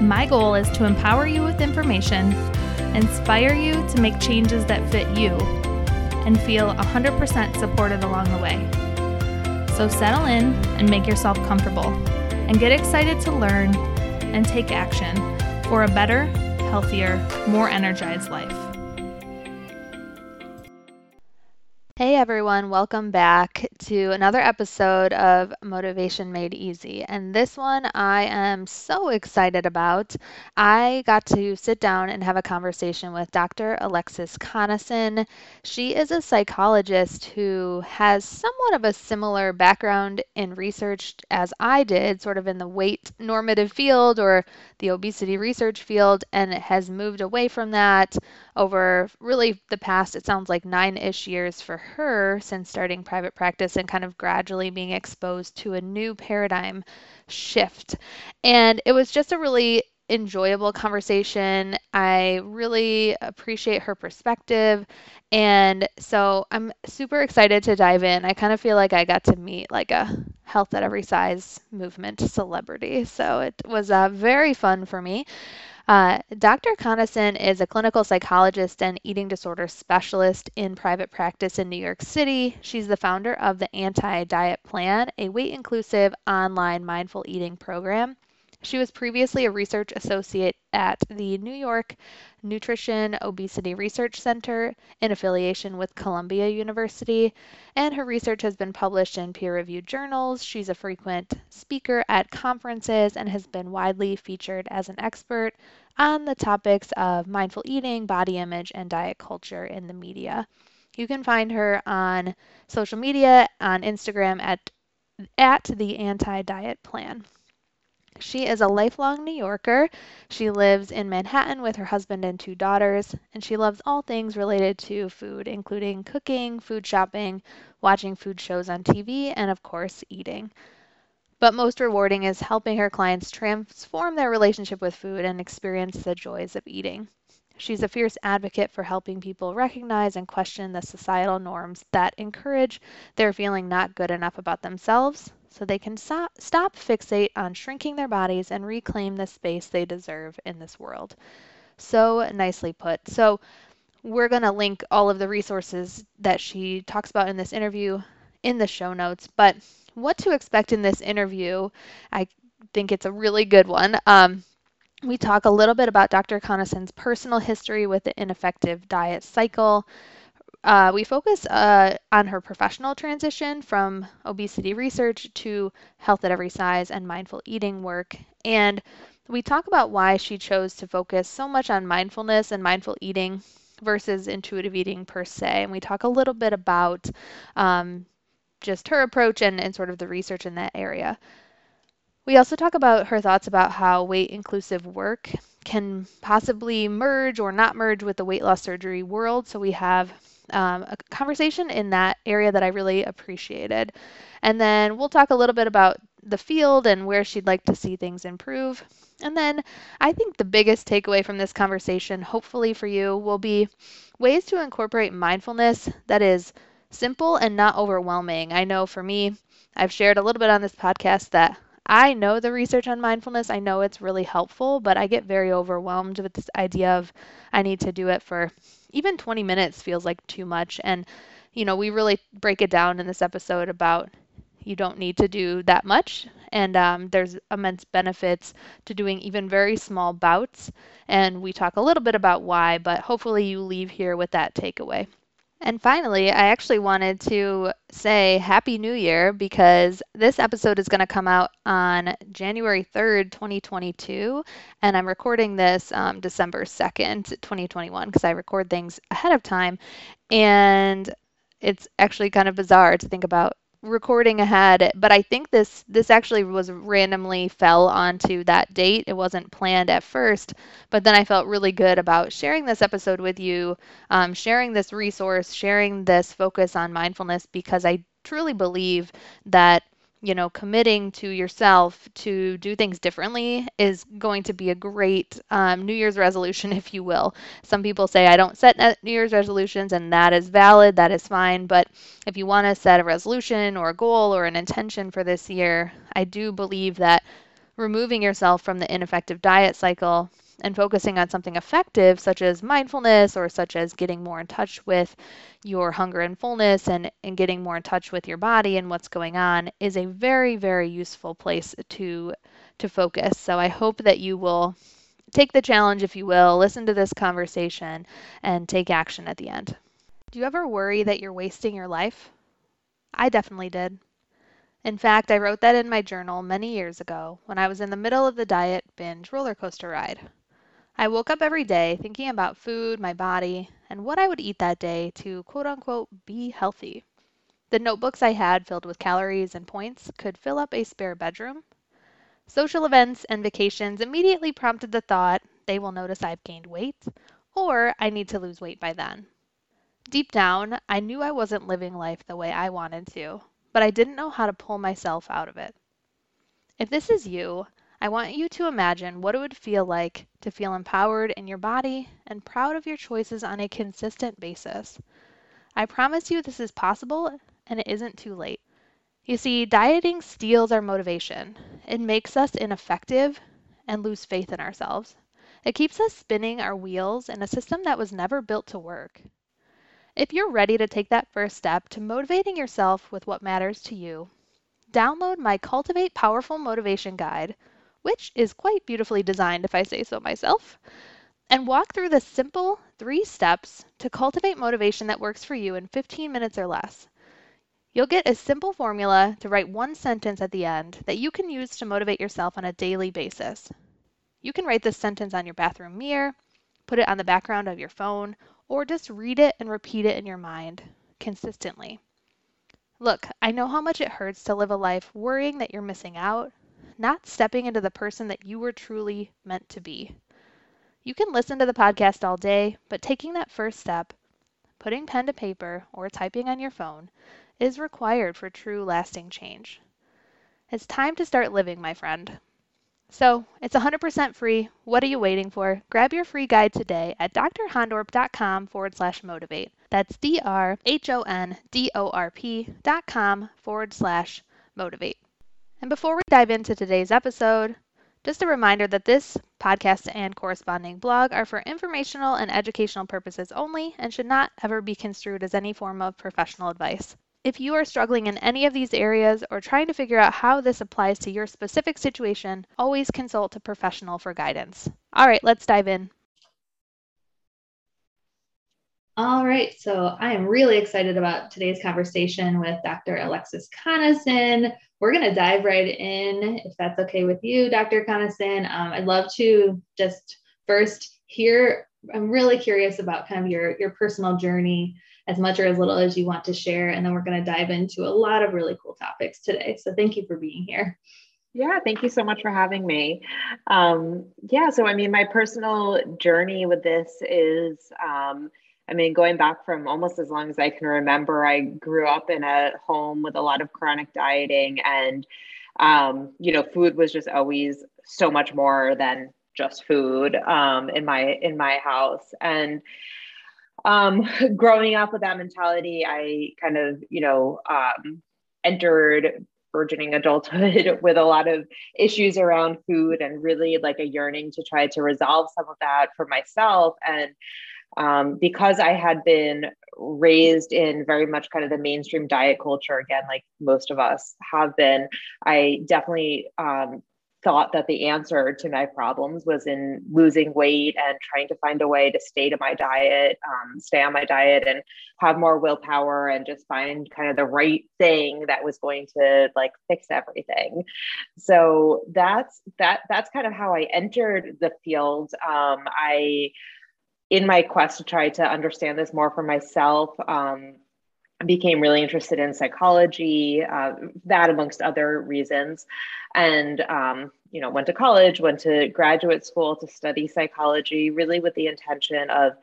My goal is to empower you with information, inspire you to make changes that fit you, and feel 100% supported along the way. So settle in and make yourself comfortable, and get excited to learn and take action for a better, healthier, more energized life. Everyone, welcome back to another episode of Motivation Made Easy. And this one I am so excited about. I got to sit down and have a conversation with Dr. Alexis Conason. She is a psychologist who has somewhat of a similar background in research as I did, sort of in the weight normative field or the obesity research field, and has moved away from that over really the past, it sounds like nine ish years for her since starting private practice and kind of gradually being exposed to a new paradigm shift. And it was just a really enjoyable conversation. I really appreciate her perspective. And so I'm super excited to dive in. I kind of feel like I got to meet like a health at every size movement celebrity. So it was uh, very fun for me. Uh, Dr. Conason is a clinical psychologist and eating disorder specialist in private practice in New York City. She's the founder of the Anti Diet Plan, a weight inclusive online mindful eating program. She was previously a research associate at the New York Nutrition Obesity Research Center in affiliation with Columbia University, and her research has been published in peer reviewed journals. She's a frequent speaker at conferences and has been widely featured as an expert on the topics of mindful eating, body image, and diet culture in the media. You can find her on social media on Instagram at at the anti diet plan. She is a lifelong New Yorker. She lives in Manhattan with her husband and two daughters, and she loves all things related to food, including cooking, food shopping, watching food shows on TV, and of course, eating. But most rewarding is helping her clients transform their relationship with food and experience the joys of eating. She's a fierce advocate for helping people recognize and question the societal norms that encourage their feeling not good enough about themselves so they can stop, stop fixate on shrinking their bodies and reclaim the space they deserve in this world. So nicely put. So we're going to link all of the resources that she talks about in this interview in the show notes. But what to expect in this interview, I think it's a really good one. Um, we talk a little bit about Dr. Conason's personal history with the ineffective diet cycle, uh, we focus uh, on her professional transition from obesity research to health at every size and mindful eating work. And we talk about why she chose to focus so much on mindfulness and mindful eating versus intuitive eating per se. And we talk a little bit about um, just her approach and, and sort of the research in that area. We also talk about her thoughts about how weight inclusive work can possibly merge or not merge with the weight loss surgery world. So we have um, a conversation in that area that I really appreciated. And then we'll talk a little bit about the field and where she'd like to see things improve. And then I think the biggest takeaway from this conversation, hopefully for you, will be ways to incorporate mindfulness that is simple and not overwhelming. I know for me, I've shared a little bit on this podcast that I know the research on mindfulness. I know it's really helpful, but I get very overwhelmed with this idea of I need to do it for even 20 minutes feels like too much. And, you know, we really break it down in this episode about You don't need to do that much, and um, there's immense benefits to doing even very small bouts. And we talk a little bit about why, but hopefully you leave here with that takeaway. And finally, I actually wanted to say Happy New Year because this episode is going to come out on January 3rd, 2022. And I'm recording this um, December 2nd, 2021, because I record things ahead of time. And it's actually kind of bizarre to think about recording ahead, but I think this this actually was randomly fell onto that date. It wasn't planned at first, but then I felt really good about sharing this episode with you, um, sharing this resource, sharing this focus on mindfulness because I truly believe that you know, committing to yourself to do things differently is going to be a great um, New Year's resolution, if you will. Some people say, I don't set New Year's resolutions, and that is valid, that is fine. But if you want to set a resolution or a goal or an intention for this year, I do believe that removing yourself from the ineffective diet cycle and focusing on something effective, such as mindfulness or such as getting more in touch with your hunger and fullness and, and getting more in touch with your body and what's going on, is a very, very useful place to to focus. So I hope that you will take the challenge, if you will, listen to this conversation and take action at the end. Do you ever worry that you're wasting your life? I definitely did. In fact, I wrote that in my journal many years ago when I was in the middle of the diet binge roller coaster ride. I woke up every day thinking about food, my body, and what I would eat that day to quote unquote be healthy. The notebooks I had filled with calories and points could fill up a spare bedroom. Social events and vacations immediately prompted the thought they will notice I've gained weight, or I need to lose weight by then. Deep down, I knew I wasn't living life the way I wanted to, but I didn't know how to pull myself out of it. If this is you, I want you to imagine what it would feel like to feel empowered in your body and proud of your choices on a consistent basis. I promise you this is possible and it isn't too late. You see, dieting steals our motivation. It makes us ineffective and lose faith in ourselves. It keeps us spinning our wheels in a system that was never built to work. If you're ready to take that first step to motivating yourself with what matters to you, download my Cultivate Powerful Motivation Guide which is quite beautifully designed if I say so myself, and walk through the simple three steps to cultivate motivation that works for you in 15 minutes or less. You'll get a simple formula to write one sentence at the end that you can use to motivate yourself on a daily basis. You can write this sentence on your bathroom mirror, put it on the background of your phone, or just read it and repeat it in your mind consistently. Look, I know how much it hurts to live a life worrying that you're missing out, not stepping into the person that you were truly meant to be. You can listen to the podcast all day, but taking that first step, putting pen to paper or typing on your phone, is required for true lasting change. It's time to start living, my friend. So it's 100% free. What are you waiting for? Grab your free guide today at drhondorp.com forward slash motivate. That's D R H O N D O R P dot com forward slash motivate. And before we dive into today's episode, just a reminder that this podcast and corresponding blog are for informational and educational purposes only and should not ever be construed as any form of professional advice. If you are struggling in any of these areas or trying to figure out how this applies to your specific situation, always consult a professional for guidance. All right, let's dive in. All right, so I am really excited about today's conversation with Dr. Alexis Conason. We're going to dive right in, if that's okay with you, Dr. Conason. Um, I'd love to just first hear. I'm really curious about kind of your your personal journey, as much or as little as you want to share, and then we're going to dive into a lot of really cool topics today. So thank you for being here. Yeah, thank you so much for having me. Um, yeah, so I mean, my personal journey with this is. Um, I mean, going back from almost as long as I can remember, I grew up in a home with a lot of chronic dieting, and um, you know, food was just always so much more than just food um, in my in my house. And um, growing up with that mentality, I kind of you know um, entered burgeoning adulthood with a lot of issues around food and really like a yearning to try to resolve some of that for myself and um, because I had been raised in very much kind of the mainstream diet culture again like most of us have been i definitely um, thought that the answer to my problems was in losing weight and trying to find a way to stay to my diet, um, stay on my diet and have more willpower and just find kind of the right thing that was going to like fix everything. So that's that that's kind of how I entered the field. Um, I in my quest to try to understand this more for myself, um, became really interested in psychology, uh, that amongst other reasons, and um, you know went to college, went to graduate school to study psychology, really with the intention of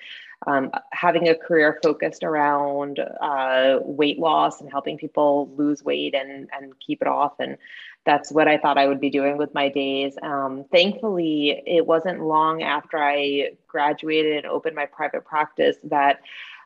um, having a career focused around uh, weight loss and helping people lose weight and and keep it off and that's what I thought I would be doing with my days. Um, thankfully, it wasn't long after I graduated and opened my private practice that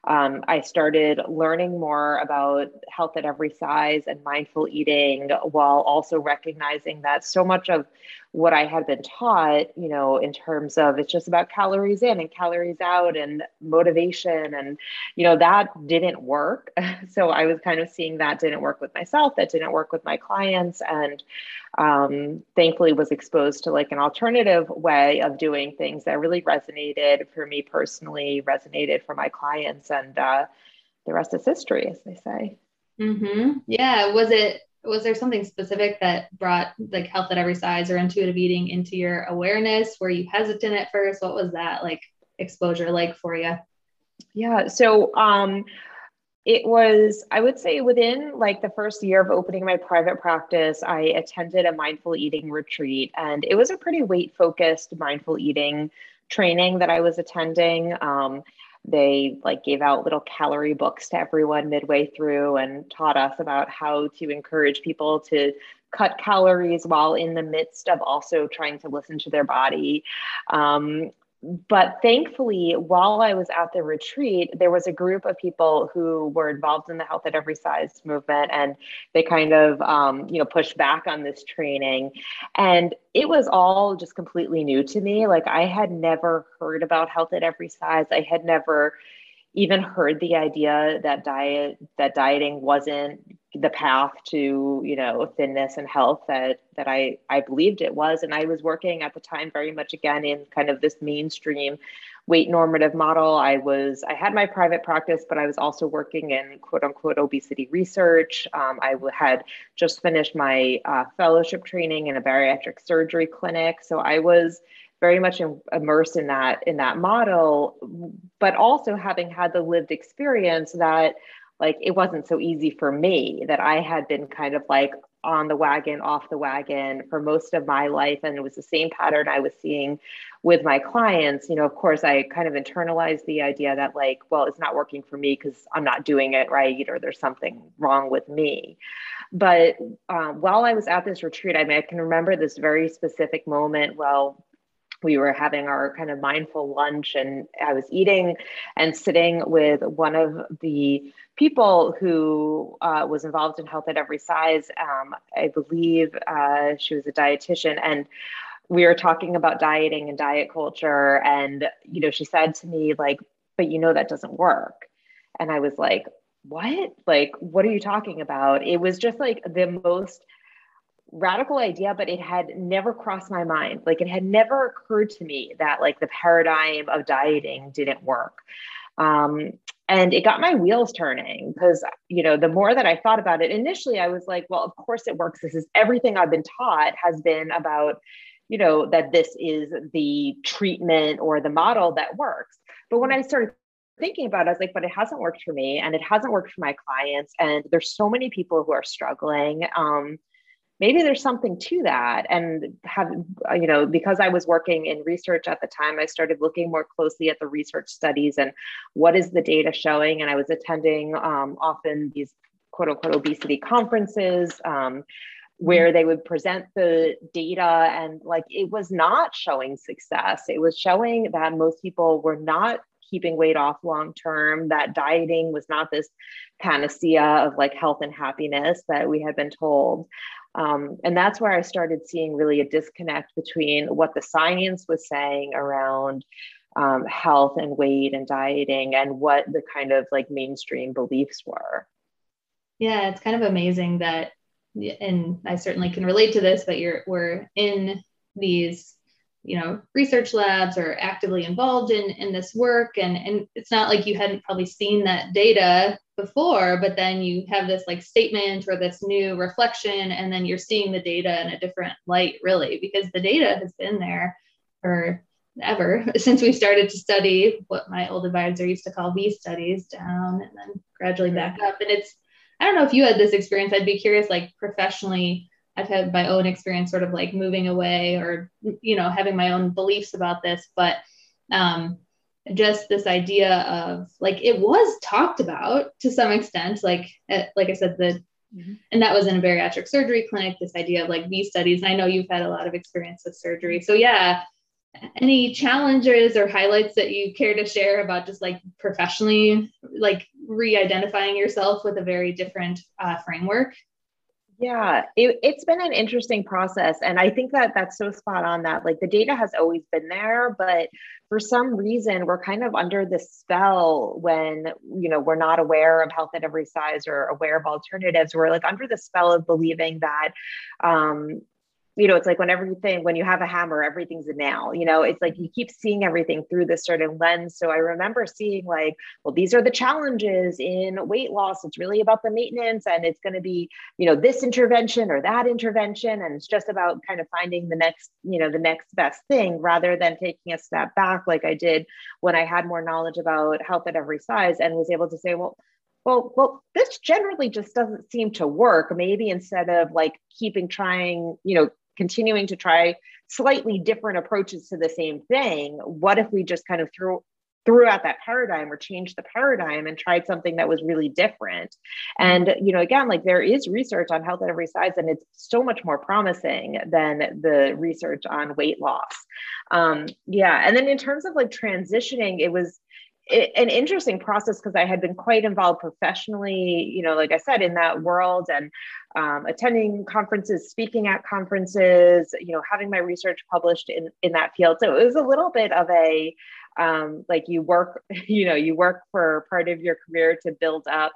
um, I started learning more about health at every size and mindful eating while also recognizing that so much of what I had been taught, you know, in terms of it's just about calories in and calories out and motivation. And, you know, that didn't work. So I was kind of seeing that didn't work with myself, that didn't work with my clients. And um, thankfully was exposed to like an alternative way of doing things that really resonated for me personally, resonated for my clients. And uh, the rest is history, as they say. Mm-hmm. Yeah. Was it was there something specific that brought like health at every size or intuitive eating into your awareness were you hesitant at first what was that like exposure like for you yeah so um it was i would say within like the first year of opening my private practice i attended a mindful eating retreat and it was a pretty weight focused mindful eating training that i was attending. Um, they like gave out little calorie books to everyone midway through and taught us about how to encourage people to cut calories while in the midst of also trying to listen to their body. Um, but thankfully, while I was at the retreat, there was a group of people who were involved in the health at every size movement, and they kind of, um, you know, pushed back on this training. And it was all just completely new to me. Like I had never heard about health at every size. I had never even heard the idea that diet that dieting wasn't the path to you know thinness and health that that I I believed it was. And I was working at the time very much again in kind of this mainstream weight normative model. I was I had my private practice but I was also working in quote unquote obesity research. Um, I had just finished my uh, fellowship training in a bariatric surgery clinic. So I was very much in, immersed in that in that model but also having had the lived experience that like it wasn't so easy for me that i had been kind of like on the wagon off the wagon for most of my life. And it was the same pattern i was seeing with my clients. You know of course i kind of internalized the idea that like well it's not working for me because i'm not doing it right or there's something wrong with me. But um, while i was at this retreat i mean i can remember this very specific moment. Well we were having our kind of mindful lunch and I was eating and sitting with one of the people who uh, was involved in health at every size. Um, I believe uh, she was a dietitian and we were talking about dieting and diet culture. And, you know, she said to me like, but you know, that doesn't work. And I was like, what? Like, what are you talking about? It was just like the most radical idea, but it had never crossed my mind. Like it had never occurred to me that like the paradigm of dieting didn't work. Um, and it got my wheels turning because you know the more that i thought about it initially i was like well of course it works this is everything i've been taught has been about you know that this is the treatment or the model that works but when i started thinking about it i was like but it hasn't worked for me and it hasn't worked for my clients and there's so many people who are struggling um, maybe there's something to that. And have you know because i was working in research at the time i started looking more closely at the research studies and what is the data showing. And i was attending um, often these quote unquote obesity conferences um, where they would present the data. And like it was not showing success. It was showing that most people were not keeping weight off long term that dieting was not this panacea of like health and happiness that we had been told um, and that's where I started seeing really a disconnect between what the science was saying around um, health and weight and dieting and what the kind of like mainstream beliefs were. Yeah, it's kind of amazing that, and I certainly can relate to this, but you're we're in these you know research labs or actively involved in in this work. And and it's not like you hadn't probably seen that data before but then you have this like statement or this new reflection and then you're seeing the data in a different light really because the data has been there for ever since we started to study what my old advisor used to call V studies down and then gradually back mm-hmm. up. And it's I don't know if you had this experience. I'd be curious like professionally I've had my own experience sort of like moving away or, you know, having my own beliefs about this, but um, just this idea of like it was talked about to some extent, like, uh, like I said, the, mm-hmm. and that was in a bariatric surgery clinic, this idea of like V studies. And I know you've had a lot of experience with surgery. So, yeah, any challenges or highlights that you care to share about just like professionally like re-identifying yourself with a very different uh, framework yeah, it, it's been an interesting process. And I think that that's so spot on that like the data has always been there, but for some reason we're kind of under the spell when, you know, we're not aware of health at every size or aware of alternatives. We're like under the spell of believing that, um, you know, it's like when everything, when you have a hammer, everything's a nail, you know, it's like you keep seeing everything through this certain lens. So I remember seeing like, well, these are the challenges in weight loss. It's really about the maintenance and it's going to be, you know, this intervention or that intervention. And it's just about kind of finding the next, you know, the next best thing rather than taking a step back like I did when I had more knowledge about health at every size and was able to say, well, well, well, this generally just doesn't seem to work. Maybe instead of like keeping trying, you know, continuing to try slightly different approaches to the same thing what if we just kind of threw threw out that paradigm or changed the paradigm and tried something that was really different? And you know again like there is research on health at every size and it's so much more promising than the research on weight loss. Um yeah and then in terms of like transitioning it was an interesting process because I had been quite involved professionally, you know, like I said, in that world and um, attending conferences, speaking at conferences, you know, having my research published in, in that field. So it was a little bit of a, um, like you work, you know, you work for part of your career to build up,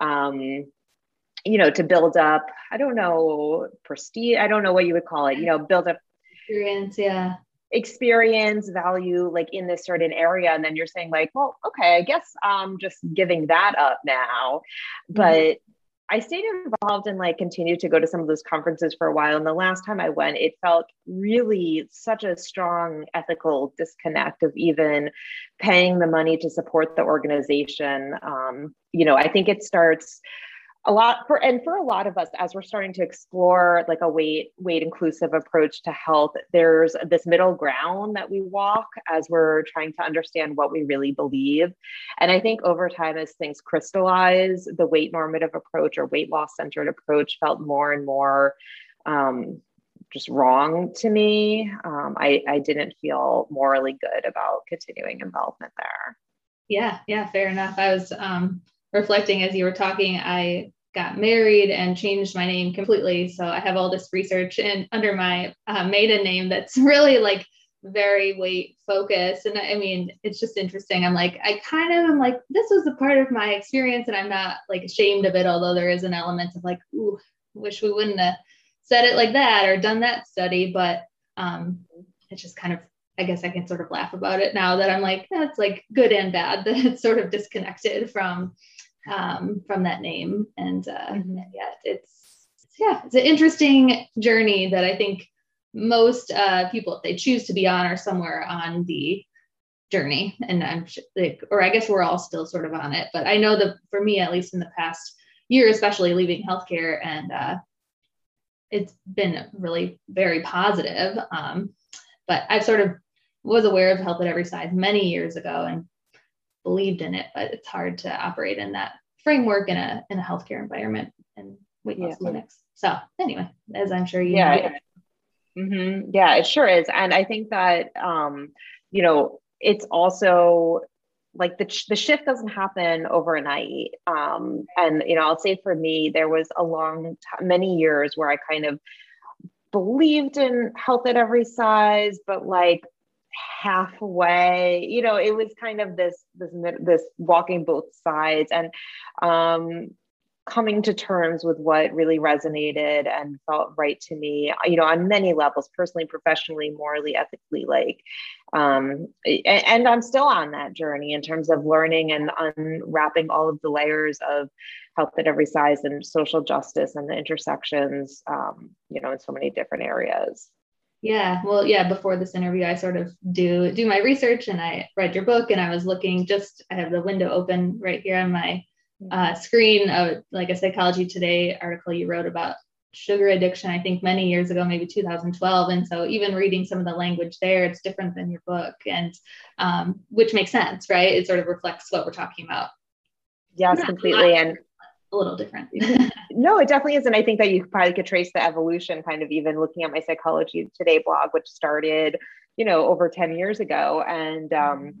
um, you know, to build up, I don't know, prestige, I don't know what you would call it, you know, build up experience. Yeah experience value like in this certain area and then you're saying like well okay i guess i'm just giving that up now mm-hmm. but. I stayed involved and like continued to go to some of those conferences for a while. And the last time I went, it felt really such a strong ethical disconnect of even paying the money to support the organization. Um, you know, I think it starts a lot for and for a lot of us as we're starting to explore like a weight weight inclusive approach to health there's this middle ground that we walk as we're trying to understand what we really believe. And i think over time as things crystallize the weight normative approach or weight loss centered approach felt more and more um, just wrong to me. Um, I, I didn't feel morally good about continuing involvement there. Yeah yeah fair enough. I was um reflecting as you were talking, I got married and changed my name completely. So I have all this research and under my uh, maiden name that's really like very weight focused. And I mean, it's just interesting. I'm like, I kind of am like, this was a part of my experience and I'm not like ashamed of it, although there is an element of like, ooh, wish we wouldn't have said it like that or done that study. But um, it's just kind of I guess I can sort of laugh about it now that I'm like, that's like good and bad that it's sort of disconnected from um, from that name. And, uh, mm-hmm. and yeah, it's, yeah, it's an interesting journey that I think most uh, people, if they choose to be on, are somewhere on the journey. And I'm like, or I guess we're all still sort of on it. But I know that for me, at least in the past year, especially leaving healthcare, and uh, it's been really very positive. Um, but I've sort of was aware of health at every size many years ago and believed in it, but it's hard to operate in that framework in a in a healthcare environment and weight loss yeah. clinics. So anyway, as I'm sure you yeah. know. Mm-hmm. Yeah, it sure is. And I think that um, you know, it's also like the, the shift doesn't happen overnight um, and you know i'll say for me there was a long time many years where i kind of believed in health at every size but like halfway. You know it was kind of this this this walking both sides and um coming to terms with what really resonated and felt right to me you know on many levels personally professionally morally ethically like um and, and i'm still on that journey in terms of learning and unwrapping all of the layers of health at every size and social justice and the intersections um you know in so many different areas yeah, well, yeah, before this interview, I sort of do do my research and I read your book and I was looking just I have the window open right here on my uh, screen of like a Psychology Today article you wrote about sugar addiction, I think many years ago, maybe 2012. And so even reading some of the language there, it's different than your book, and um, which makes sense, right? It sort of reflects what we're talking about. Yes, completely. And a little different. no, it definitely is. And I think that you probably could trace the evolution kind of even looking at my Psychology Today blog, which started, you know, over 10 years ago. And um,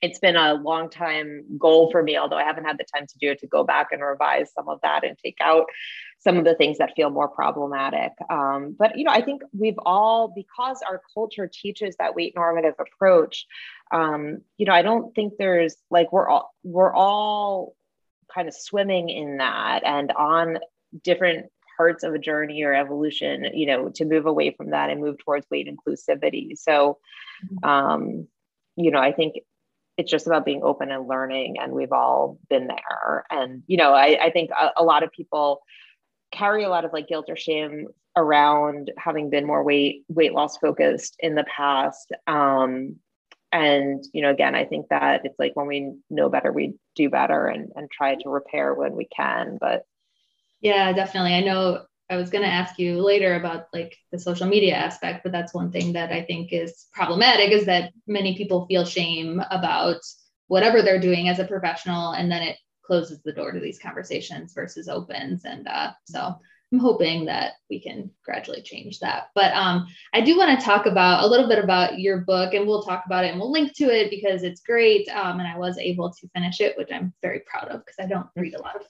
it's been a long time goal for me, although I haven't had the time to do it, to go back and revise some of that and take out some of the things that feel more problematic. Um, but you know, I think we've all because our culture teaches that weight normative approach. Um, you know, I don't think there's like we're all we're all kind of swimming in that and on different parts of a journey or evolution. You know, to move away from that and move towards weight inclusivity. So. Mm-hmm. Um, you know, I think it's just about being open and learning and we've all been there and you know i, I think a, a, lot of people carry a lot of like guilt or shame around having been more weight weight loss focused in the past um and you know again i think that it's like when we know better we do better and and try to repair when we can but yeah definitely i know I was going to ask you later about like the social media aspect, but that's one thing that I think is problematic is that many people feel shame about whatever they're doing as a professional, and then it closes the door to these conversations versus opens. And uh, so I'm hoping that we can gradually change that. But um, I do want to talk about a little bit about your book, and we'll talk about it and we'll link to it because it's great. Um, and I was able to finish it, which I'm very proud of because I don't read a lot of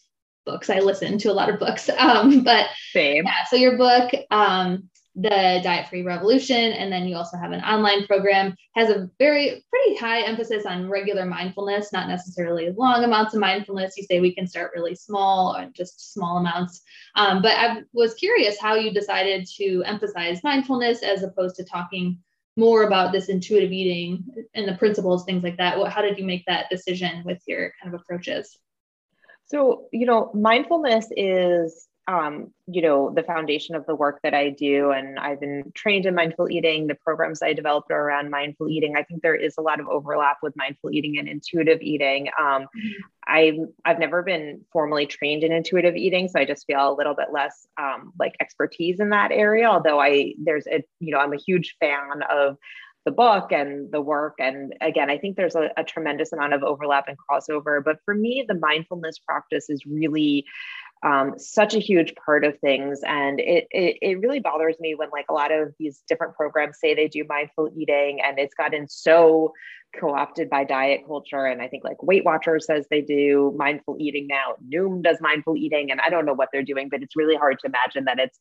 books. I listen to a lot of books. Um, but Same. yeah, so your book, um, the Diet Free Revolution, and then you also have an online program, has a very pretty high emphasis on regular mindfulness, not necessarily long amounts of mindfulness. You say we can start really small or just small amounts. Um, but I was curious how you decided to emphasize mindfulness as opposed to talking more about this intuitive eating and the principles, things like that. How did you make that decision with your kind of approaches? So, you know, mindfulness is, um, you know, the foundation of the work that I do. And I've been trained in mindful eating. The programs I developed are around mindful eating. I think there is a lot of overlap with mindful eating and intuitive eating. Um, mm-hmm. I, I've never been formally trained in intuitive eating, so I just feel a little bit less um, like expertise in that area. Although I, there's a, you know, I'm a huge fan of the book and the work. And again, I think there's a, a, tremendous amount of overlap and crossover. But for me, the mindfulness practice is really um, such a huge part of things. And it, it, it really bothers me when like a lot of these different programs say they do mindful eating and it's gotten so co-opted by diet culture and i think like weight watchers says they do mindful eating now noom does mindful eating and i don't know what they're doing but it's really hard to imagine that it's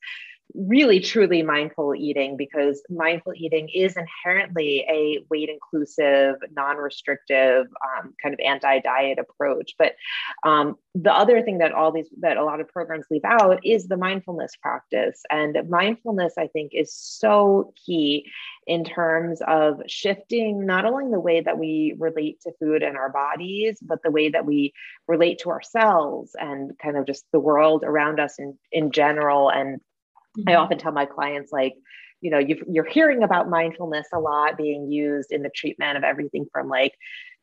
really truly mindful eating because mindful eating is inherently a weight inclusive non-restrictive um, kind of anti-diet approach but um, the other thing that all these that a lot of programs leave out is the mindfulness practice and mindfulness i think is so key in terms of shifting not only the way that we relate to food and our bodies, but the way that we relate to ourselves and kind of just the world around us in, in general. And. I often tell my clients, like, you know, you are hearing about mindfulness a lot being used in the treatment of everything from like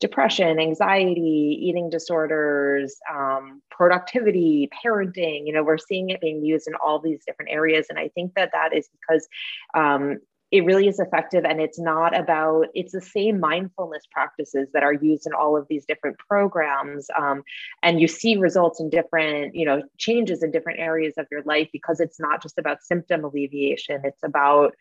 depression, anxiety, eating disorders, um, productivity, parenting. You know, we're seeing it being used in all these different areas, and I think that that is because um, it really is effective and it's not about it's the same mindfulness practices that are used in all of these different programs um, and you see results in different you know changes in different areas of your life because it's not just about symptom alleviation. It's about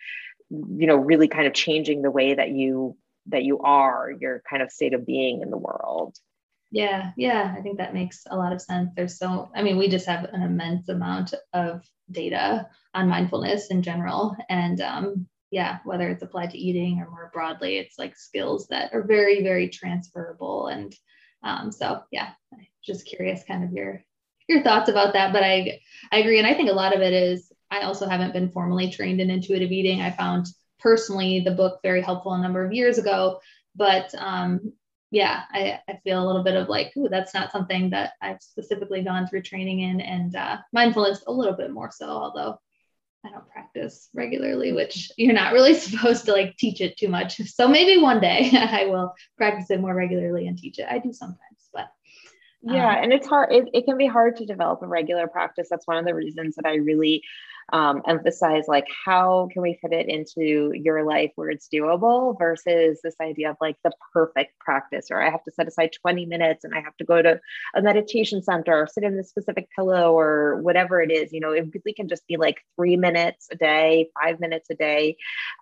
you know really kind of changing the way that you that you are your kind of state of being in the world. Yeah yeah i think that makes a lot of sense. There's so i mean we just have an immense amount of data on mindfulness in general and um, yeah, whether it's applied to eating or more broadly, it's like skills that are very, very transferable. And um, so, yeah, just curious kind of your your thoughts about that. But I I agree, and I think a lot of it is I also haven't been formally trained in intuitive eating. I found personally the book very helpful a number of years ago, but um, yeah, I, I feel a little bit of like, ooh, that's not something that I've specifically gone through training in, and uh, mindfulness a little bit more so, although I don't practice regularly, which you're not really supposed to like teach it too much. So maybe one day I will practice it more regularly and teach it. I do sometimes, but yeah, um, and it's hard. It, it can be hard to develop a regular practice. That's one of the reasons that I really um, emphasize like how can we fit it into your life where it's doable versus this idea of like the perfect practice or i have to set aside 20 minutes and i have to go to a meditation center or sit in a specific pillow or whatever it is you know it really can just be like three minutes a day five minutes a day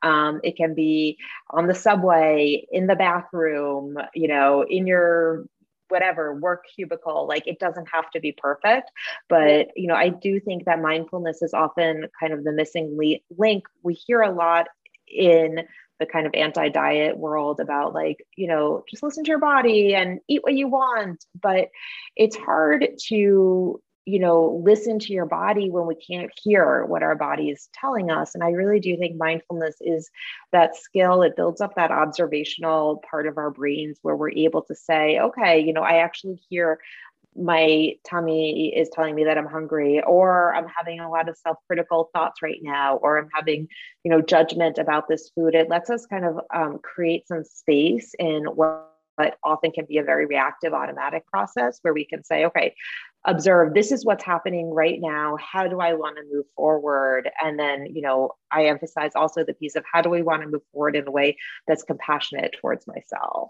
um, it can be on the subway in the bathroom you know in your whatever work cubicle like it doesn't have to be perfect but you know i do think that mindfulness is often kind of the missing link. We hear a lot in the kind of anti-diet world about like you know just listen to your body and eat what you want but it's hard to you know, listen to your body when we can't hear what our body is telling us. And I really do think mindfulness is that skill. It builds up that observational part of our brains where we're able to say, okay, you know, I actually hear my tummy is telling me that I'm hungry, or I'm having a lot of self critical thoughts right now, or I'm having, you know, judgment about this food. It lets us kind of um, create some space in what but often can be a very reactive automatic process where we can say okay observe this is what's happening right now. How do i want to move forward? And then you know i emphasize also the piece of how do we want to move forward in a way that's compassionate towards myself?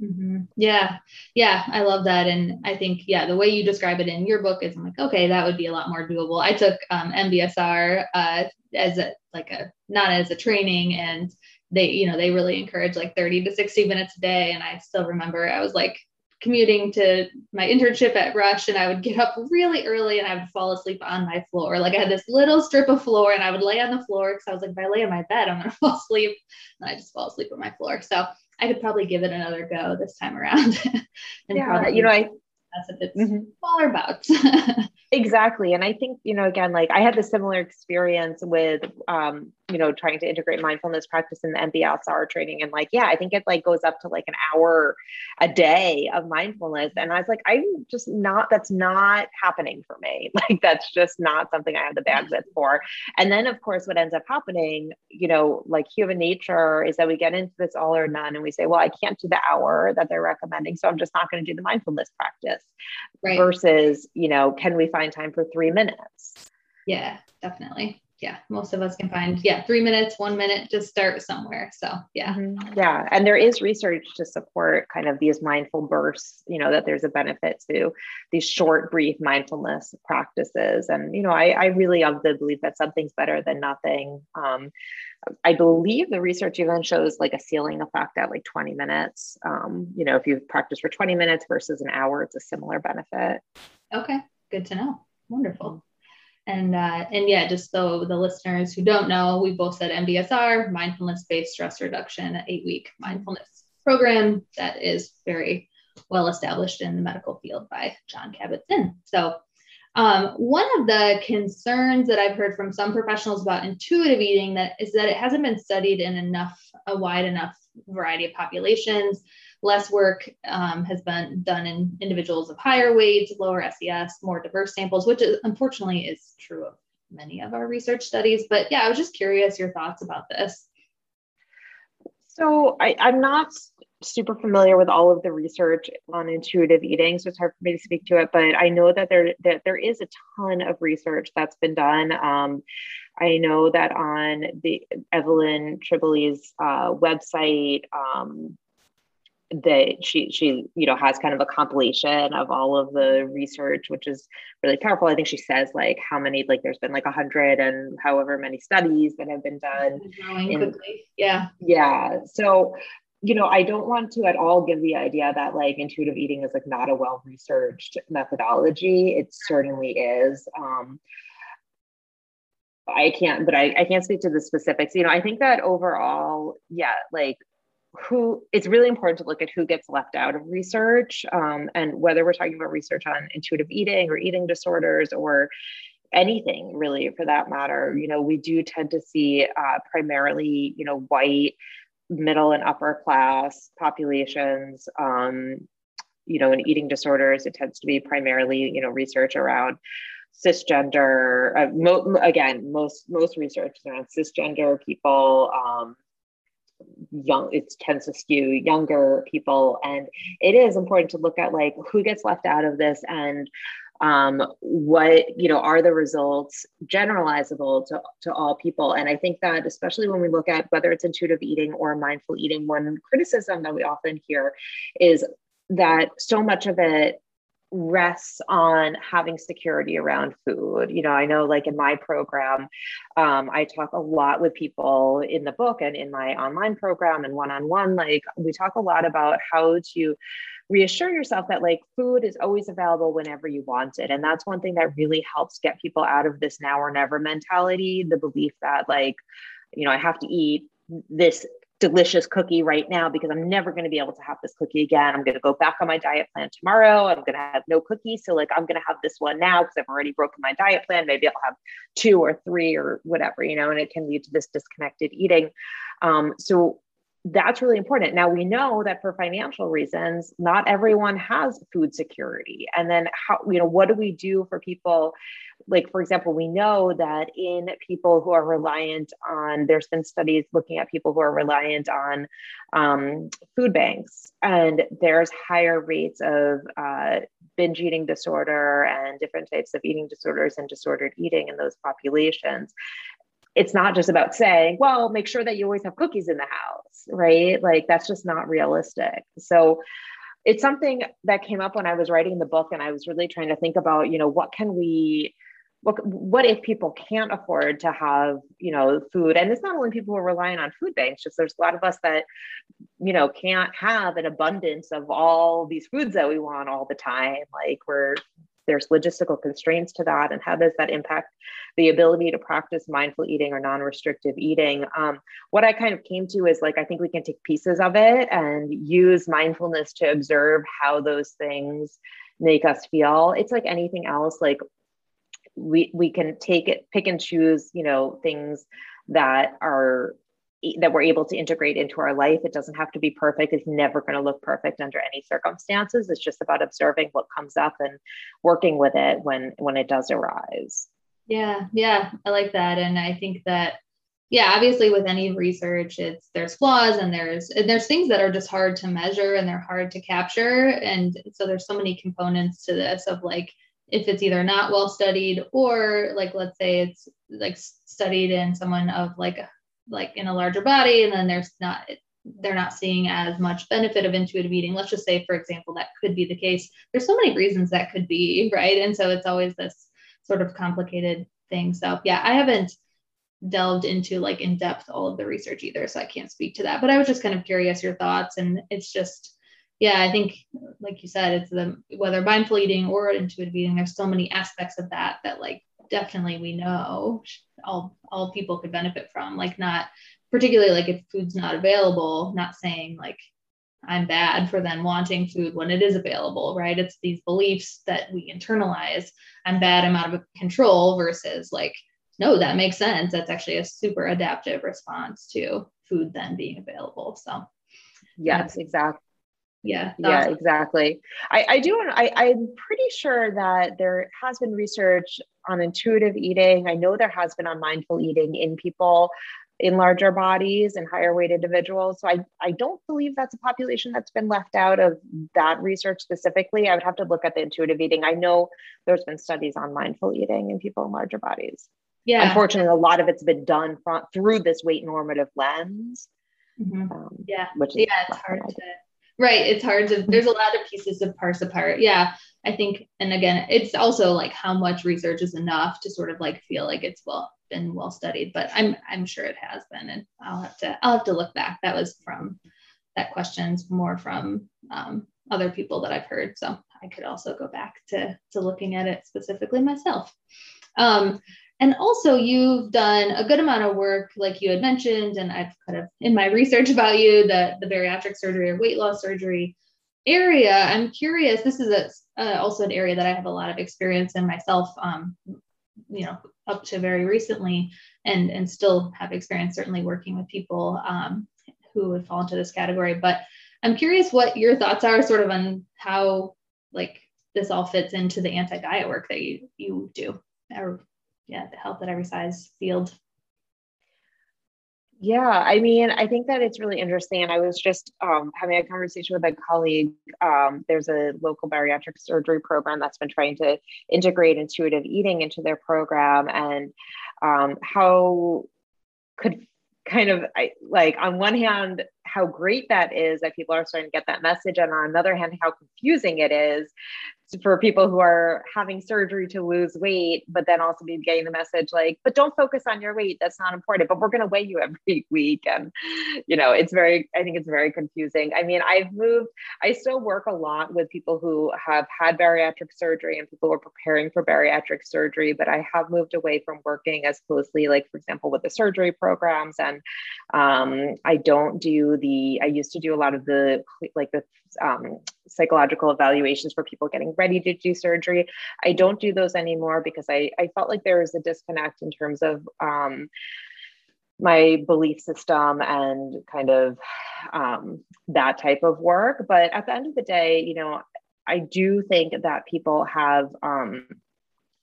Mm-hmm. yeah. Yeah i love that. And i think yeah the way you describe it in your book is i'm like okay that would be a lot more doable. I took um, mbsr uh, as a like a not as a training and they you know they really encourage like 30 to 60 minutes a day. And i still remember i was like commuting to my internship at rush and i would get up really early and i would fall asleep on my floor. Like i had this little strip of floor and i would lay on the floor because i was like if i lay on my bed i'm going to fall asleep. And i just fall asleep on my floor. So i could probably give it another go this time around. And yeah, probably you know i that's if it's mm-hmm. smaller bouts exactly. And i think you know again like i had the similar experience with um you know trying to integrate mindfulness practice in the mbsr training. And like yeah i think it like goes up to like an hour a day of mindfulness. And i was like i'm just not that's not happening for me. Like that's just not something i have the bandwidth mm-hmm. for. And then of course what ends up happening you know like human nature is that we get into this all or none and we say well i can't do the hour that they're recommending so i'm just not going to do the mindfulness practice. Right. versus you know can we find time for three minutes? Yeah definitely yeah, most of us can find, yeah, three minutes, one minute, just start somewhere. So, yeah. Mm-hmm. Yeah. And there is research to support kind of these mindful bursts, you know, that there's a benefit to these short, brief mindfulness practices. And, you know, I, I really of the belief that something's better than nothing. Um, I believe the research even shows like a ceiling effect at like 20 minutes. Um, you know, if you practice for 20 minutes versus an hour, it's a similar benefit. Okay. Good to know. Wonderful. And uh, and yeah, just so the listeners who don't know, we both said MBSR, mindfulness based stress reduction, eight week mindfulness program that is very well established in the medical field by Jon Kabat-Zinn. So um, one of the concerns that I've heard from some professionals about intuitive eating that is that it hasn't been studied in enough a wide enough variety of populations Less work um, has been done in individuals of higher weight, lower SES, more diverse samples, which is, unfortunately is true of many of our research studies. But yeah, I was just curious your thoughts about this. So I, I'm not super familiar with all of the research on intuitive eating, so it's hard for me to speak to it. But I know that there that there is a ton of research that's been done. Um, I know that on the Evelyn Tribole's uh, website, um, that she she you know has kind of a compilation of all of the research which is really powerful. I think she says like how many like there's been like a hundred and however many studies that have been done in, yeah. Yeah. So you know i don't want to at all give the idea that like intuitive eating is like not a well researched methodology. It certainly is. Um I can't, but I, I can't speak to the specifics. You know, I think that overall, yeah, like who it's really important to look at who gets left out of research um, and whether we're talking about research on intuitive eating or eating disorders or anything really for that matter. You know we do tend to see uh, primarily you know white middle and upper class populations um, you know in eating disorders. It tends to be primarily you know research around cisgender uh, mo- again most most research is around cisgender people um, young it tends to skew younger people. And it is important to look at like who gets left out of this and um, what you know are the results generalizable to, to all people? And i think that especially when we look at whether it's intuitive eating or mindful eating one criticism that we often hear is that so much of it rests on having security around food. You know, I know like in my program, um, I talk a lot with people in the book and in my online program and one on one. Like, we talk a lot about how to reassure yourself that like food is always available whenever you want it. And that's one thing that really helps get people out of this now or never mentality the belief that like, you know, I have to eat this delicious cookie right now because I'm never going to be able to have this cookie again. I'm going to go back on my diet plan tomorrow. I'm going to have no cookies. So, like, I'm going to have this one now because I've already broken my diet plan. Maybe I'll have two or three or whatever, you know, and it can lead to this disconnected eating. Um, so, that's really important. Now we know that for financial reasons, not everyone has food security. And then how, you know, what do we do for people? Like, for example, we know that in people who are reliant on, there's been studies looking at people who are reliant on um, food banks, and there's higher rates of uh, binge eating disorder and different types of eating disorders and disordered eating in those populations it's not just about saying, well, make sure that you always have cookies in the house, right? Like that's just not realistic. So it's something that came up when I was writing the book and I was really trying to think about, you know, what can we what, what if people can't afford to have you know food and it's not only people who are relying on food banks just there's a lot of us that you know can't have an abundance of all these foods that we want all the time like we're there's logistical constraints to that and how does that impact the ability to practice mindful eating or non-restrictive eating? Um, what i kind of came to is like i think we can take pieces of it and use mindfulness to observe how those things make us feel. It's like anything else like we we can take it pick and choose you know things that are that we're able to integrate into our life. It doesn't have to be perfect. It's never going to look perfect under any circumstances. It's just about observing what comes up and working with it when when it does arise. Yeah, yeah, I like that, and I think that yeah, obviously with any research, it's there's flaws and there's and there's things that are just hard to measure and they're hard to capture, and so there's so many components to this of like if it's either not well studied or like let's say it's like studied in someone of like like in a larger body and then there's not they're not seeing as much benefit of intuitive eating. Let's just say for example that could be the case. There's so many reasons that could be right? And so it's always this sort of complicated thing. So yeah i haven't delved into like in depth all of the research either so i can't speak to that. But i was just kind of curious your thoughts and it's just yeah i think like you said it's the whether mindful eating or intuitive eating there's so many aspects of that that like definitely we know all all people could benefit from like not particularly like if food's not available not saying like i'm bad for then wanting food when it is available right? It's these beliefs that we internalize. I'm bad i'm out of control versus like no that makes sense. That's actually a super adaptive response to food then being available. So yes exactly yeah yeah exactly. I i do i i'm pretty sure that there has been research on intuitive eating. I know there has been on mindful eating in people in larger bodies and higher weight individuals. So i i don't believe that's a population that's been left out of that research specifically. I would have to look at the intuitive eating. I know there's been studies on mindful eating in people in larger bodies. Yeah. Unfortunately a lot of it's been done from, through this weight normative lens. Mm-hmm. um, yeah. which yeah it's hard to Right. It's hard to, there's a lot of pieces to parse apart. Yeah. I think, and again, it's also like how much research is enough to sort of like feel like it's well been well studied, but I'm, I'm sure it has been, and I'll have to, I'll have to look back. That was from that question's more from um, other people that I've heard. So I could also go back to, to looking at it specifically myself. Um, and also you've done a good amount of work, like you had mentioned, and I've kind of in my research about you, the, the bariatric surgery or weight loss surgery area. I'm curious, this is a, uh, also an area that I have a lot of experience in myself, um, you know, up to very recently, and, and still have experience certainly working with people um, who would fall into this category. But I'm curious what your thoughts are sort of on how like this all fits into the anti-diet work that you you do yeah the health at every size field. Yeah i mean i think that it's really interesting. And i was just um, having a conversation with a colleague um, there's a local bariatric surgery program that's been trying to integrate intuitive eating into their program and um, how could kind of like on one hand how great that is that people are starting to get that message and on another hand how confusing it is for people who are having surgery to lose weight, but then also be getting the message like, but don't focus on your weight. That's not important, but we're going to weigh you every week. And, you know, it's very, I think it's very confusing. I mean, I've moved, I still work a lot with people who have had bariatric surgery and people who are preparing for bariatric surgery, but I have moved away from working as closely, like, for example, with the surgery programs. And um, I don't do the, I used to do a lot of the, like, the um, psychological evaluations for people getting ready to do surgery. I don't do those anymore because I, I felt like there was a disconnect in terms of um, my belief system and kind of um, that type of work. But at the end of the day, you know, I do think that people have um,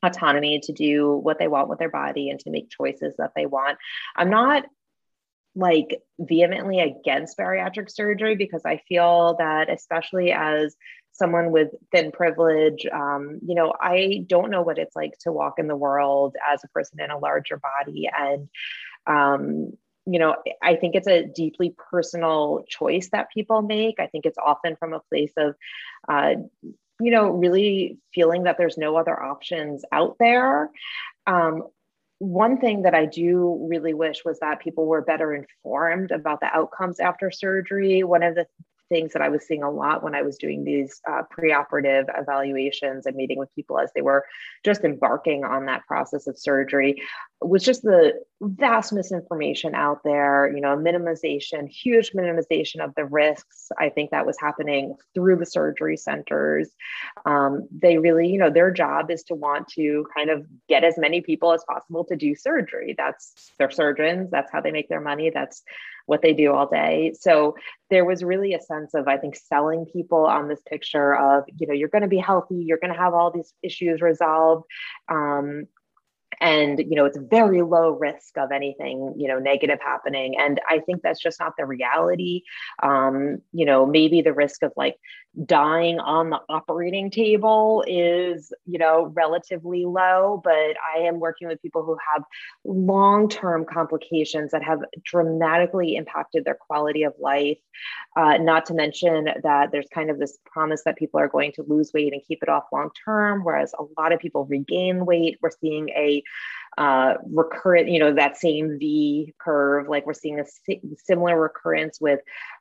autonomy to do what they want with their body and to make choices that they want. I'm not like vehemently against bariatric surgery because I feel that, especially as someone with thin privilege, um, you know, I don't know what it's like to walk in the world as a person in a larger body. And, um, you know, I think it's a deeply personal choice that people make. I think it's often from a place of, uh, you know, really feeling that there's no other options out there. Um, one thing that I do really wish was that people were better informed about the outcomes after surgery. One of the things that I was seeing a lot when I was doing these uh, preoperative evaluations and meeting with people as they were just embarking on that process of surgery was just the vast misinformation out there, you know, minimization, huge minimization of the risks. I think that was happening through the surgery centers. Um, they really, you know, their job is to want to kind of get as many people as possible to do surgery. That's their surgeons, that's how they make their money. That's what they do all day. So there was really a sense of, I think, selling people on this picture of, you know, you're going to be healthy, you're going to have all these issues resolved. Um, and you know it's very low risk of anything you know negative happening and i think that's just not the reality um, you know maybe the risk of like dying on the operating table is you know relatively low but i am working with people who have long-term complications that have dramatically impacted their quality of life. Uh, not to mention that there's kind of this promise that people are going to lose weight and keep it off long term whereas a lot of people regain weight. We're seeing a uh, recurrent, you know, that same V curve, like we're seeing a similar recurrence with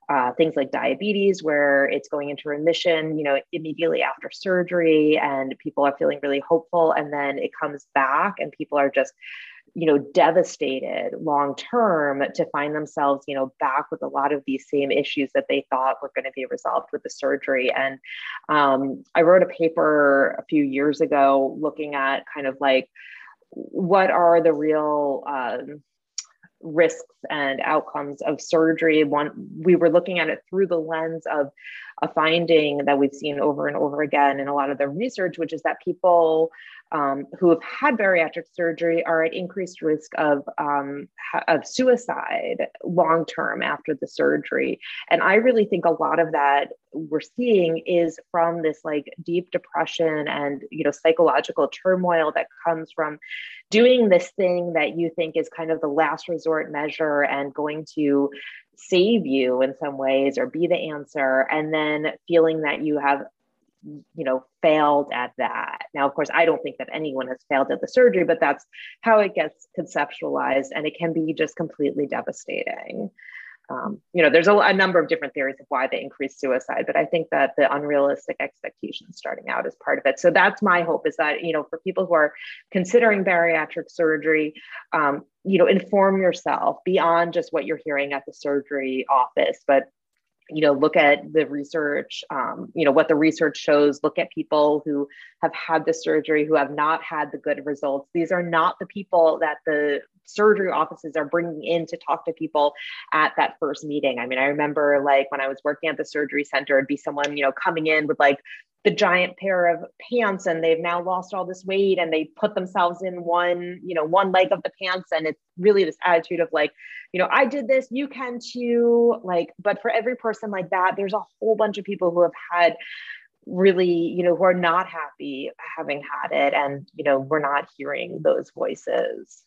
uh, things like diabetes, where it's going into remission, you know, immediately after surgery, and people are feeling really hopeful, and then it comes back, and people are just, you know, devastated long term to find themselves, you know, back with a lot of these same issues that they thought were going to be resolved with the surgery. And um, I wrote a paper a few years ago looking at kind of like what are the real um, risks and outcomes of surgery. One, we were looking at it through the lens of a finding that we've seen over and over again in a lot of the research, which is that people um, who have had bariatric surgery are at increased risk of, um, of suicide long term after the surgery. And I really think a lot of that we're seeing is from this like deep depression and you know psychological turmoil that comes from doing this thing that you think is kind of the last resort measure and going to save you in some ways or be the answer and then feeling that you have you know failed at that. Now of course i don't think that anyone has failed at the surgery but that's how it gets conceptualized and it can be just completely devastating um, you know, there's a, a, number of different theories of why they increase suicide, but I think that the unrealistic expectations starting out is part of it. So that's my hope is that, you know, for people who are considering bariatric surgery, um, you know, inform yourself beyond just what you're hearing at the surgery office, but you know look at the research um, you know what the research shows look at people who have had the surgery who have not had the good results. These are not the people that the surgery offices are bringing in to talk to people at that first meeting. I mean i remember like when i was working at the surgery center it'd be someone you know coming in with like the giant pair of pants and they've now lost all this weight and they put themselves in one you know one leg of the pants. And it's really this attitude of like you know i did this you can too. Like but for every person like that there's a whole bunch of people who have had really you know who are not happy having had it. And you know we're not hearing those voices.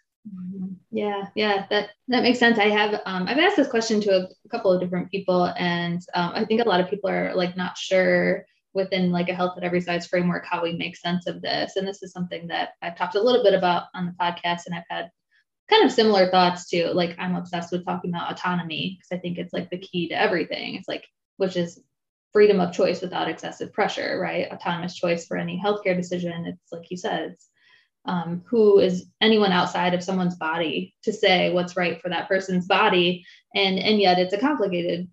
Yeah yeah that that makes sense. I have um, i've asked this question to a, a couple of different people and um, i think a lot of people are like not sure within like a health at every size framework how we make sense of this. And this is something that i've talked a little bit about on the podcast and i've had kind of similar thoughts to like i'm obsessed with talking about autonomy because i think it's like the key to everything. It's like which is freedom of choice without excessive pressure right? Autonomous choice for any healthcare decision. It's like you said it's um, who is anyone outside of someone's body to say what's right for that person's body. And and yet it's a complicated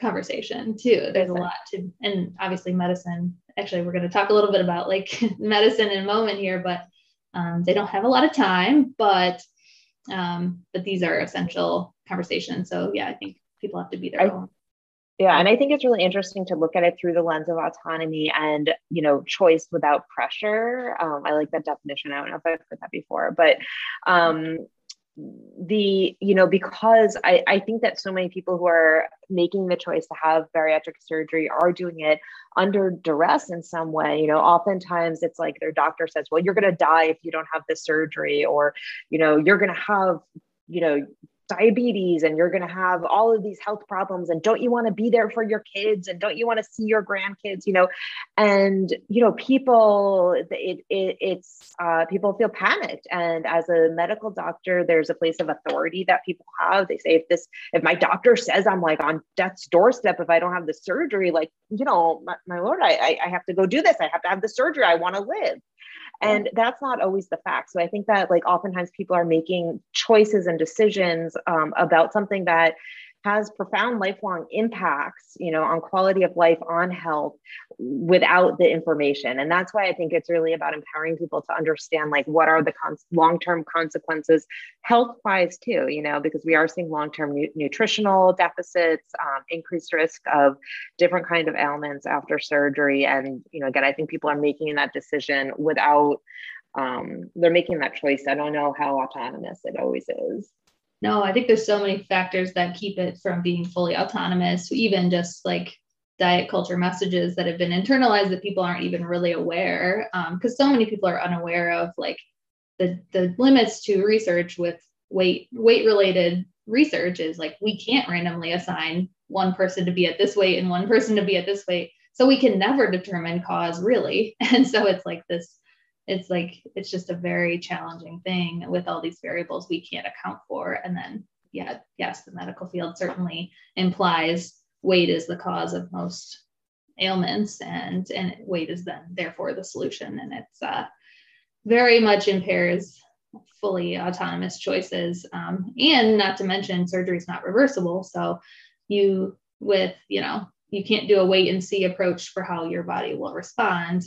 conversation too. There's a lot to, and obviously medicine. Actually, we're going to talk a little bit about like medicine in a moment here, but um, they don't have a lot of time. But um, but these are essential conversations. So yeah, I think people have to be their I, own. Yeah, and I think it's really interesting to look at it through the lens of autonomy and you know choice without pressure. Um, I like that definition. I don't know if I've heard that before, but um, the you know because I, I think that so many people who are making the choice to have bariatric surgery are doing it under duress in some way. You know oftentimes it's like their doctor says well you're going to die if you don't have this surgery or you know you're going to have you know diabetes and you're going to have all of these health problems and don't you want to be there for your kids and don't you want to see your grandkids you know? And you know people it, it it's uh, people feel panicked. And as a medical doctor there's a place of authority that people have. They say if this if my doctor says i'm like on death's doorstep if i don't have the surgery like you know my, my lord I, I have to go do this. I have to have the surgery. I want to live and that's not always the fact. So i think that like oftentimes people are making choices and decisions um, about something that has profound lifelong impacts you know on quality of life on health without the information. And that's why i think it's really about empowering people to understand like what are the long-term consequences health wise too you know because we are seeing long-term nu- nutritional deficits um, increased risk of different kind of ailments after surgery. And you know again i think people are making that decision without um, they're making that choice. I don't know how autonomous it always is no, I think there's so many factors that keep it from being fully autonomous, even just like diet culture messages that have been internalized that people aren't even really aware. Because um, so many people are unaware of like the the limits to research with weight weight related research is like we can't randomly assign one person to be at this weight and one person to be at this weight. So we can never determine cause really. And so it's like this it's like it's just a very challenging thing with all these variables we can't account for. And then yeah yes the medical field certainly implies weight is the cause of most ailments and and weight is then therefore the solution. And it's uh, very much impairs fully autonomous choices. Um, and not to mention surgery is not reversible. So you with you know you can't do a wait and see approach for how your body will respond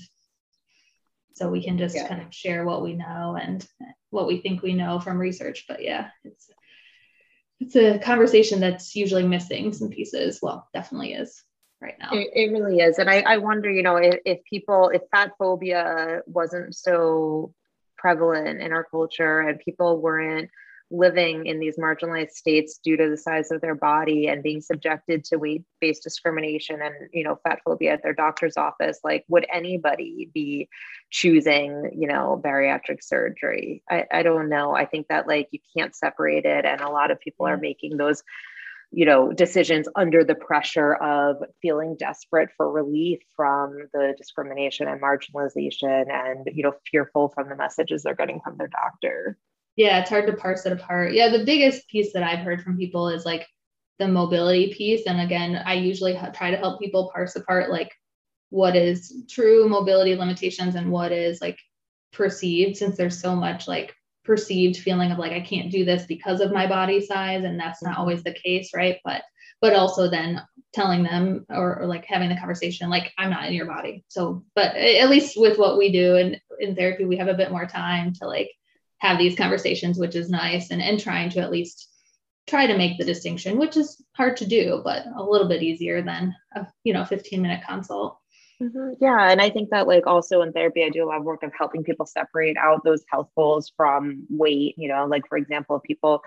so we can just yeah. kind of share what we know and what we think we know from research but yeah it's it's a conversation that's usually missing some pieces. Well definitely is right now. It, it really is. And I, I wonder you know if, if people if fat phobia wasn't so prevalent in our culture and people weren't living in these marginalized states due to the size of their body and being subjected to weight-based discrimination and you know fat phobia at their doctor's office like would anybody be choosing you know bariatric surgery? I, I don't know. I think that like you can't separate it and a lot of people are making those you know decisions under the pressure of feeling desperate for relief from the discrimination and marginalization and you know fearful from the messages they're getting from their doctor yeah, it's hard to parse it apart. Yeah, the biggest piece that I've heard from people is like the mobility piece. And again, I usually try to help people parse apart like what is true mobility limitations and what is like perceived, since there's so much like perceived feeling of like I can't do this because of my body size, and that's not mm-hmm. always the case, right? But but also then telling them or, or, like having the conversation like i'm not in your body so but at least with what we do and in therapy we have a bit more time to like have these conversations which is nice and and trying to at least try to make the distinction which is hard to do but a little bit easier than a you know 15 minute consult mm-hmm. Yeah. And I think that, like, also in therapy, I do a lot of work of helping people separate out those health goals from weight. You know, like, for example, people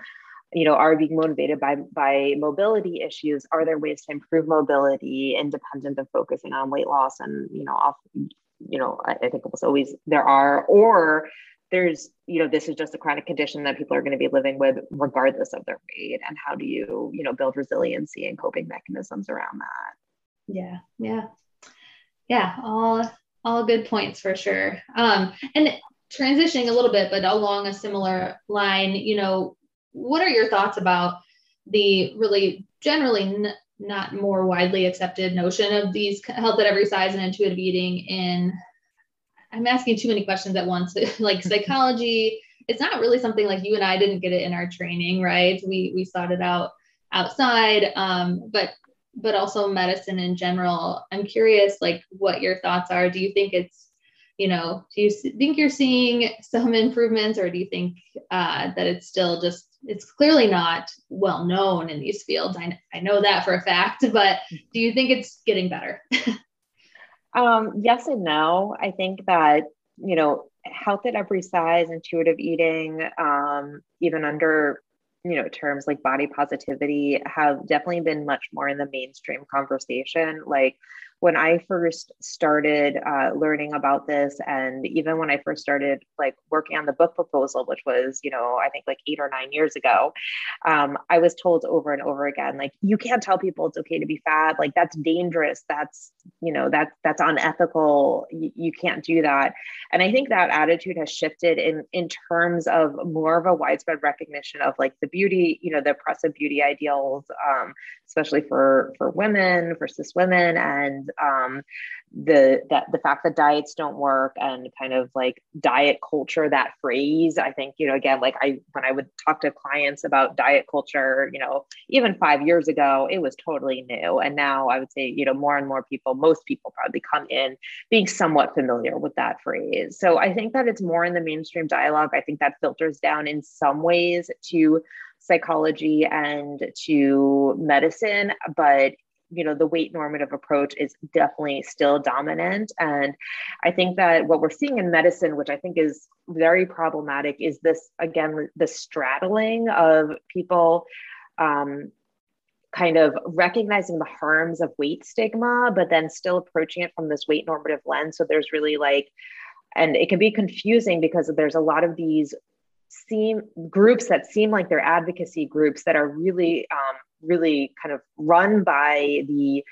you know are being motivated by by mobility issues are there ways to improve mobility independent of focusing on weight loss and you know off you know I, I think almost always there are or there's you know this is just a chronic condition that people are going to be living with regardless of their weight and how do you you know build resiliency and coping mechanisms around that? Yeah yeah. Yeah all all good points for sure. Um and transitioning a little bit but along a similar line you know what are your thoughts about the really generally n- not more widely accepted notion of these health at every size and intuitive eating in i'm asking too many questions at once like psychology it's not really something like you and i didn't get it in our training right we we sought it out outside um, but but also medicine in general i'm curious like what your thoughts are do you think it's you know do you think you're seeing some improvements or do you think uh, that it's still just it's clearly not well known in these fields. I, I know that for a fact, but do you think it's getting better? um, yes and no. I think that, you know, health at every size, intuitive eating, um, even under you know terms like body positivity have definitely been much more in the mainstream conversation like when I first started uh, learning about this, and even when I first started like working on the book proposal, which was, you know, I think like eight or nine years ago, um, I was told over and over again, like, you can't tell people it's okay to be fat. Like, that's dangerous. That's, you know, that that's unethical. You, you can't do that. And I think that attitude has shifted in in terms of more of a widespread recognition of like the beauty, you know, the oppressive beauty ideals, um, especially for for women, for cis women, and um, the that the fact that diets don't work and kind of like diet culture that phrase i think you know again like i when i would talk to clients about diet culture you know even five years ago it was totally new. And now i would say you know more and more people most people probably come in being somewhat familiar with that phrase. So i think that it's more in the mainstream dialogue. I think that filters down in some ways to psychology and to medicine but you know the weight normative approach is definitely still dominant. And i think that what we're seeing in medicine which i think is very problematic is this again the straddling of people um, kind of recognizing the harms of weight stigma but then still approaching it from this weight normative lens. So there's really like and it can be confusing because there's a lot of these seem groups that seem like they're advocacy groups that are really um, really kind of run by the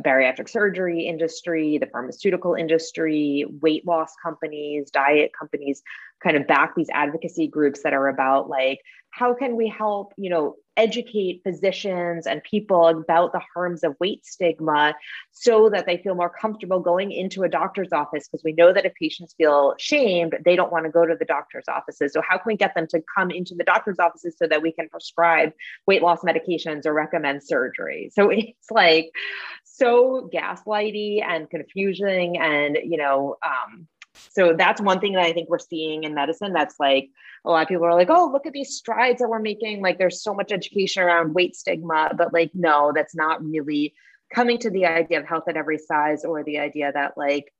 bariatric surgery industry, the pharmaceutical industry, weight loss companies, diet companies kind of back these advocacy groups that are about like how can we help, you know, educate physicians and people about the harms of weight stigma so that they feel more comfortable going into a doctor's office because we know that if patients feel shamed they don't want to go to the doctor's offices. So how can we get them to come into the doctor's offices so that we can prescribe weight loss medications or recommend surgery? So it's like so gaslighty and confusing and you know um, so that's one thing that I think we're seeing in medicine. That's like a lot of people are like, oh, look at these strides that we're making. Like there's so much education around weight stigma, but like, no, that's not really coming to the idea of health at every size or the idea that like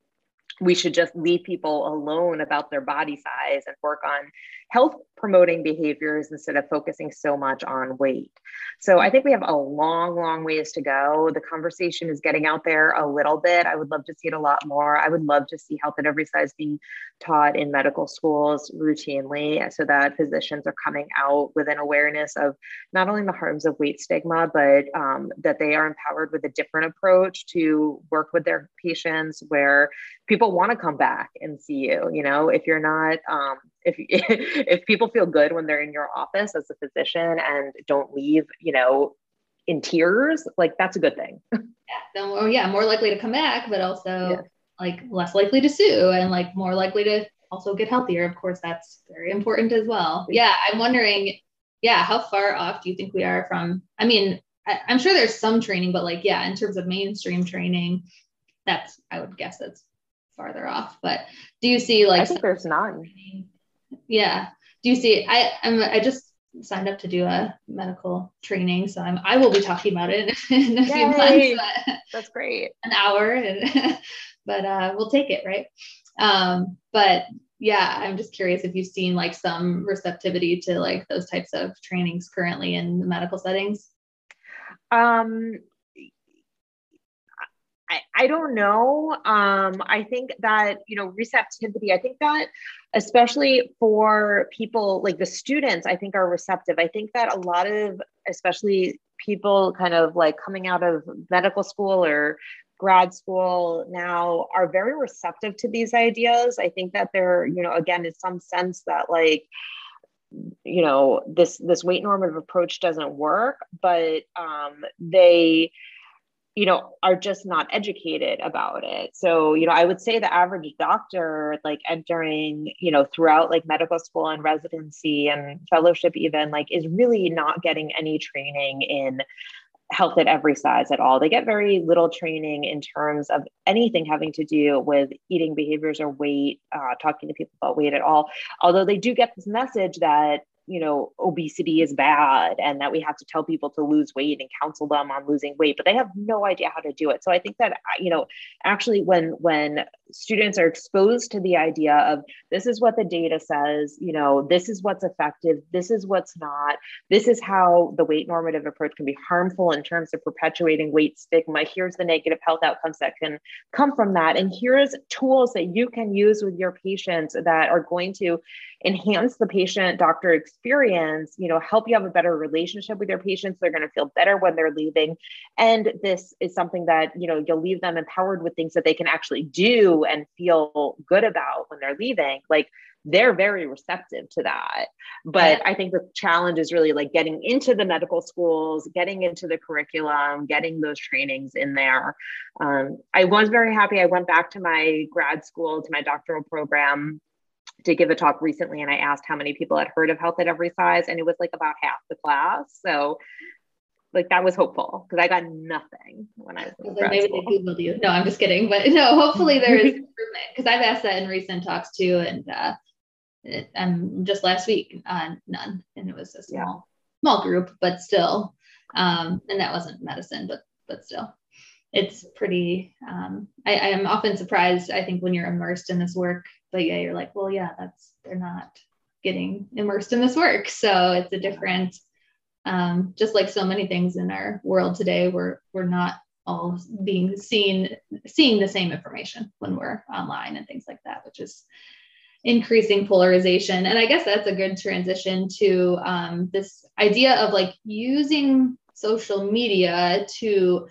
we should just leave people alone about their body size and work on health promoting behaviors instead of focusing so much on weight. So I think we have a long, long ways to go. The conversation is getting out there a little bit. I would love to see it a lot more. I would love to see health at every size being taught in medical schools routinely so that physicians are coming out with an awareness of not only the harms of weight stigma, but um, that they are empowered with a different approach to work with their patients where people want to come back and see you. You know, if you're not, um, if if people feel good when they're in your office as a physician and don't leave, you know, in tears, like that's a good thing. yeah, then, well, yeah, more likely to come back, but also yeah. like less likely to sue and like more likely to also get healthier. Of course, that's very important as well. Yeah, I'm wondering, yeah, how far off do you think we are from? I mean, I, am sure there's some training, but like, yeah, in terms of mainstream training, that's I would guess that's farther off. But do you see like? I think there's none. Yeah. Do you see? I I'm I just signed up to do a medical training, so I'm I will be talking about it in, a Yay. few months. That's great. An hour, and but uh, we'll take it, right? Um, but yeah, I'm just curious if you've seen like some receptivity to like those types of trainings currently in the medical settings. Um, I, I don't know. Um, I think that, you know, receptivity, I think that especially for people like the students, I think are receptive. I think that a lot of, especially people kind of like coming out of medical school or grad school now are very receptive to these ideas. I think that they're, you know, again, in some sense that like, you know this this weight normative approach doesn't work but um, they you know are just not educated about it. So you know i would say the average doctor like entering you know throughout like medical school and residency and fellowship even like is really not getting any training in health at every size at all. They get very little training in terms of anything having to do with eating behaviors or weight uh, talking to people about weight at all. Although they do get this message that you know obesity is bad and that we have to tell people to lose weight and counsel them on losing weight but they have no idea how to do it. So i think that uh, you know actually when when students are exposed to the idea of this is what the data says you know this is what's effective this is what's not this is how the weight normative approach can be harmful in terms of perpetuating weight stigma here's the negative health outcomes that can come from that and here's tools that you can use with your patients that are going to enhance the patient doctor experience you know help you have a better relationship with your patients. They're going to feel better when they're leaving. And this is something that you know you'll leave them empowered with things that they can actually do and feel good about when they're leaving. Like they're very receptive to that. But i think the challenge is really like getting into the medical schools getting into the curriculum getting those trainings in there. Um, i was very happy i went back to my grad school to my doctoral program to give a talk recently and I asked how many people had heard of Health at Every Size, and it was like about half the class. So like that was hopeful because I got nothing when I was in maybe school. they googled you. No, I'm just kidding. But no, hopefully there is improvement because I've asked that in recent talks too, and uh, it, um, just last week, uh, none, and it was a small yeah. small group, but still, um, and that wasn't medicine, but but still, it's pretty. Um, I, I am often surprised. I think when you're immersed in this work but yeah, you're like, well, yeah, that's they're not getting immersed in this work. So it's a different, um, just like so many things in our world today, we're we're not all being seen seeing the same information when we're online and things like that, which is increasing polarization. And I guess that's a good transition to um, this idea of like using social media to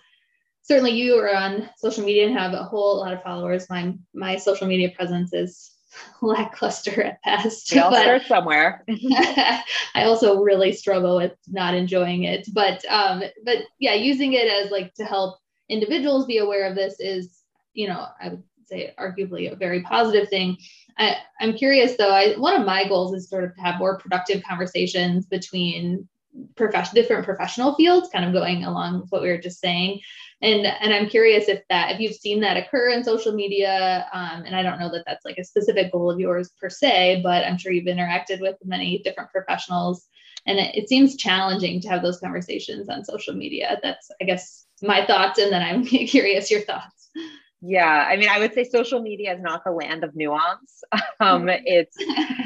certainly you are on social media and have a whole lot of followers. My my social media presence is lackluster at best. We all start somewhere. I also really struggle with not enjoying it. But um, but yeah, using it as like to help individuals be aware of this is, you know, I would say arguably a very positive thing. I, I'm curious though, I one of my goals is sort of to have more productive conversations between profession different professional fields, kind of going along with what we were just saying and and i'm curious if that if you've seen that occur in social media um, and i don't know that that's like a specific goal of yours per se but i'm sure you've interacted with many different professionals. And it, it seems challenging to have those conversations on social media. That's i guess my thoughts and then i'm curious your thoughts. Yeah i mean i would say social media is not the land of nuance. Um, it's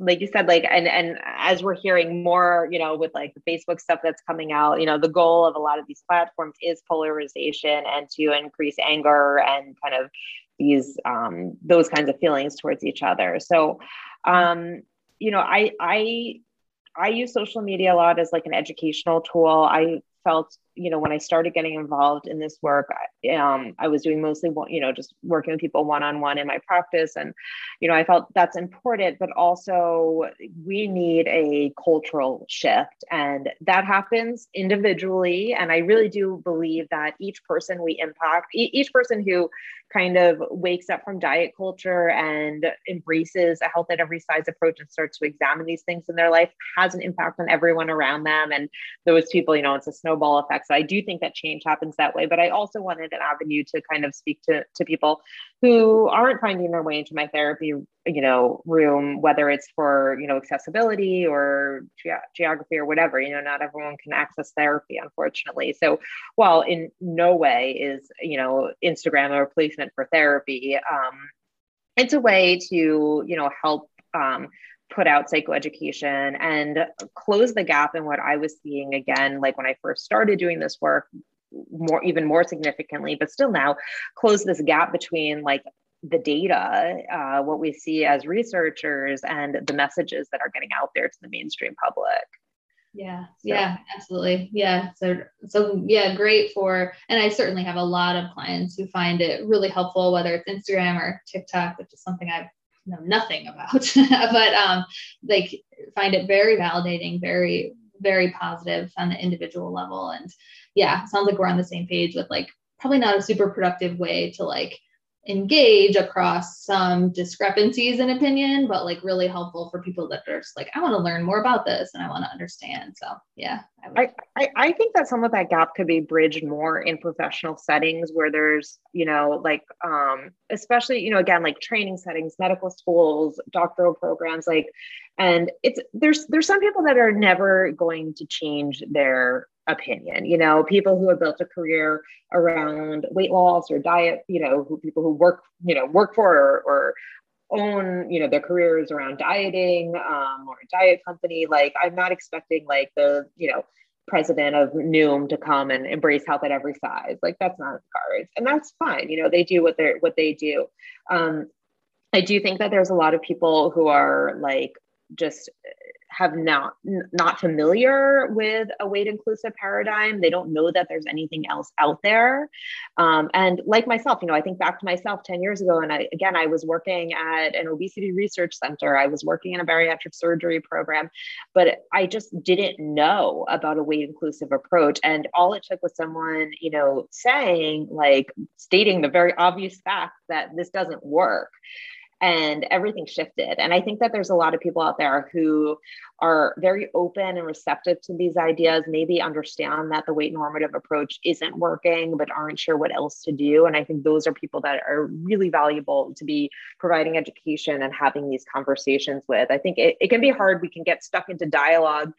like you said like and and as we're hearing more you know with like the facebook stuff that's coming out you know the goal of a lot of these platforms is polarization and to increase anger and kind of these um those kinds of feelings towards each other. So um you know i i i use social media a lot as like an educational tool. I felt you know, when I started getting involved in this work, um, I was doing mostly, you know, just working with people one on one in my practice. And, you know, I felt that's important, but also we need a cultural shift. And that happens individually. And I really do believe that each person we impact, each person who kind of wakes up from diet culture and embraces a health at every size approach and starts to examine these things in their life has an impact on everyone around them. And those people, you know, it's a snowball effect. So I do think that change happens that way. But I also wanted an avenue to kind of speak to, to people who aren't finding their way into my therapy, you know, room, whether it's for, you know, accessibility or ge- geography or whatever, you know, not everyone can access therapy, unfortunately. So while in no way is, you know, Instagram a replacement for therapy, um, it's a way to, you know, help um, put out psychoeducation and close the gap in what I was seeing again, like when I first started doing this work, more even more significantly, but still now close this gap between like the data, uh, what we see as researchers, and the messages that are getting out there to the mainstream public. Yeah, so. yeah, absolutely. Yeah. So, so yeah, great for, and I certainly have a lot of clients who find it really helpful, whether it's Instagram or TikTok, which is something I've know nothing about, but um, like find it very validating, very, very positive on the individual level. And yeah, sounds like we're on the same page with like probably not a super productive way to like engage across some discrepancies in opinion, but like really helpful for people that are just like, I want to learn more about this and I want to understand. So yeah. I, I, I think that some of that gap could be bridged more in professional settings where there's, you know, like um, especially, you know, again, like training settings, medical schools, doctoral programs, like, and it's there's there's some people that are never going to change their opinion you know people who have built a career around weight loss or diet you know who people who work you know work for or, or own you know their careers around dieting um, or a diet company like i'm not expecting like the you know president of Noom to come and embrace health at every size. Like that's not cards. And that's fine. You know they do what they're what they do. Um, i do think that there's a lot of people who are like just have not not familiar with a weight inclusive paradigm. They don't know that there's anything else out there. Um, and like myself you know i think back to myself 10 years ago and I, again i was working at an obesity research center. I was working in a bariatric surgery program but i just didn't know about a weight inclusive approach. And all it took was someone you know saying like stating the very obvious fact that this doesn't work and everything shifted. And I think that there's a lot of people out there who are very open and receptive to these ideas, maybe understand that the weight normative approach isn't working, but aren't sure what else to do. And I think those are people that are really valuable to be providing education and having these conversations with. I think it, it can be hard. We can get stuck into dialogue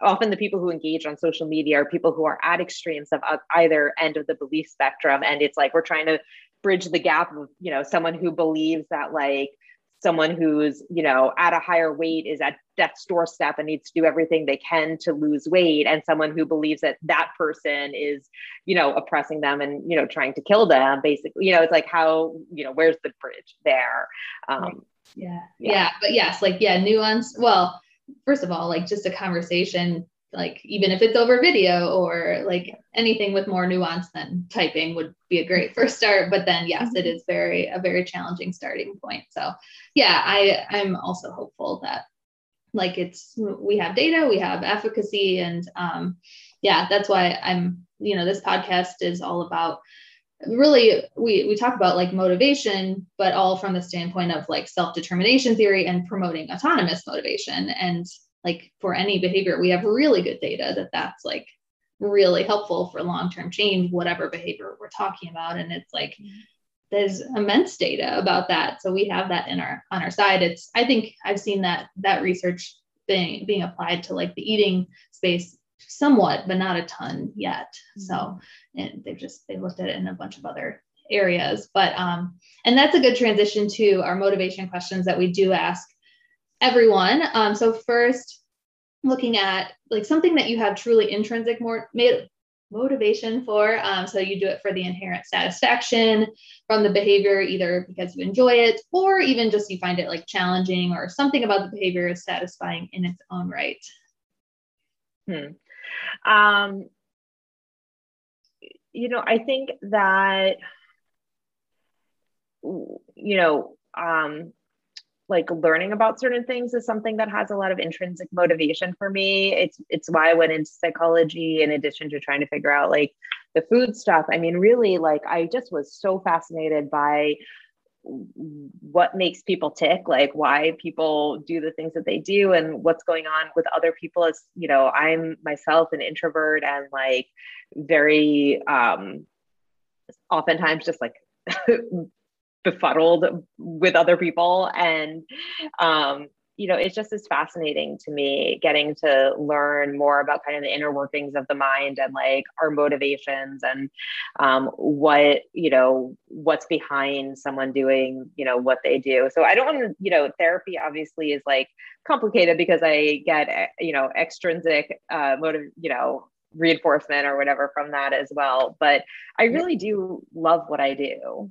often the people who engage on social media are people who are at extremes of either end of the belief spectrum and it's like we're trying to bridge the gap of you know someone who believes that like someone who's you know at a higher weight is at death's doorstep and needs to do everything they can to lose weight and someone who believes that that person is you know oppressing them and you know trying to kill them basically you know it's like how you know where's the bridge there um yeah yeah, yeah. but yes like yeah nuance well first of all like just a conversation like even if it's over video or like anything with more nuance than typing would be a great first start. But then yes it is very a very challenging starting point. So yeah i i'm also hopeful that like it's we have data we have efficacy and um yeah that's why i'm you know this podcast is all about really we we talk about like motivation but all from the standpoint of like self-determination theory and promoting autonomous motivation. And like for any behavior we have really good data that that's like really helpful for long-term change whatever behavior we're talking about. And it's like there's immense data about that. So we have that in our on our side. It's i think i've seen that that research being being applied to like the eating space somewhat but not a ton yet. Mm-hmm. so and they've just they looked at it in a bunch of other areas. But um and that's a good transition to our motivation questions that we do ask everyone. Um, so first, looking at like something that you have truly intrinsic more motivation for. Um, so you do it for the inherent satisfaction from the behavior, either because you enjoy it or even just you find it like challenging or something about the behavior is satisfying in its own right. Hmm. Um, you know, I think that, you know, um, like learning about certain things is something that has a lot of intrinsic motivation for me. It's it's why I went into psychology in addition to trying to figure out like the food stuff. I mean, really, like I just was so fascinated by what makes people tick like why people do the things that they do and what's going on with other people as you know i'm myself an introvert and like very um oftentimes just like befuddled with other people. And um you know it's just as fascinating to me getting to learn more about kind of the inner workings of the mind and like our motivations and um, what you know what's behind someone doing you know what they do. So i don't want to you know therapy obviously is like complicated because i get you know extrinsic uh motive you know reinforcement or whatever from that as well. But i really do love what i do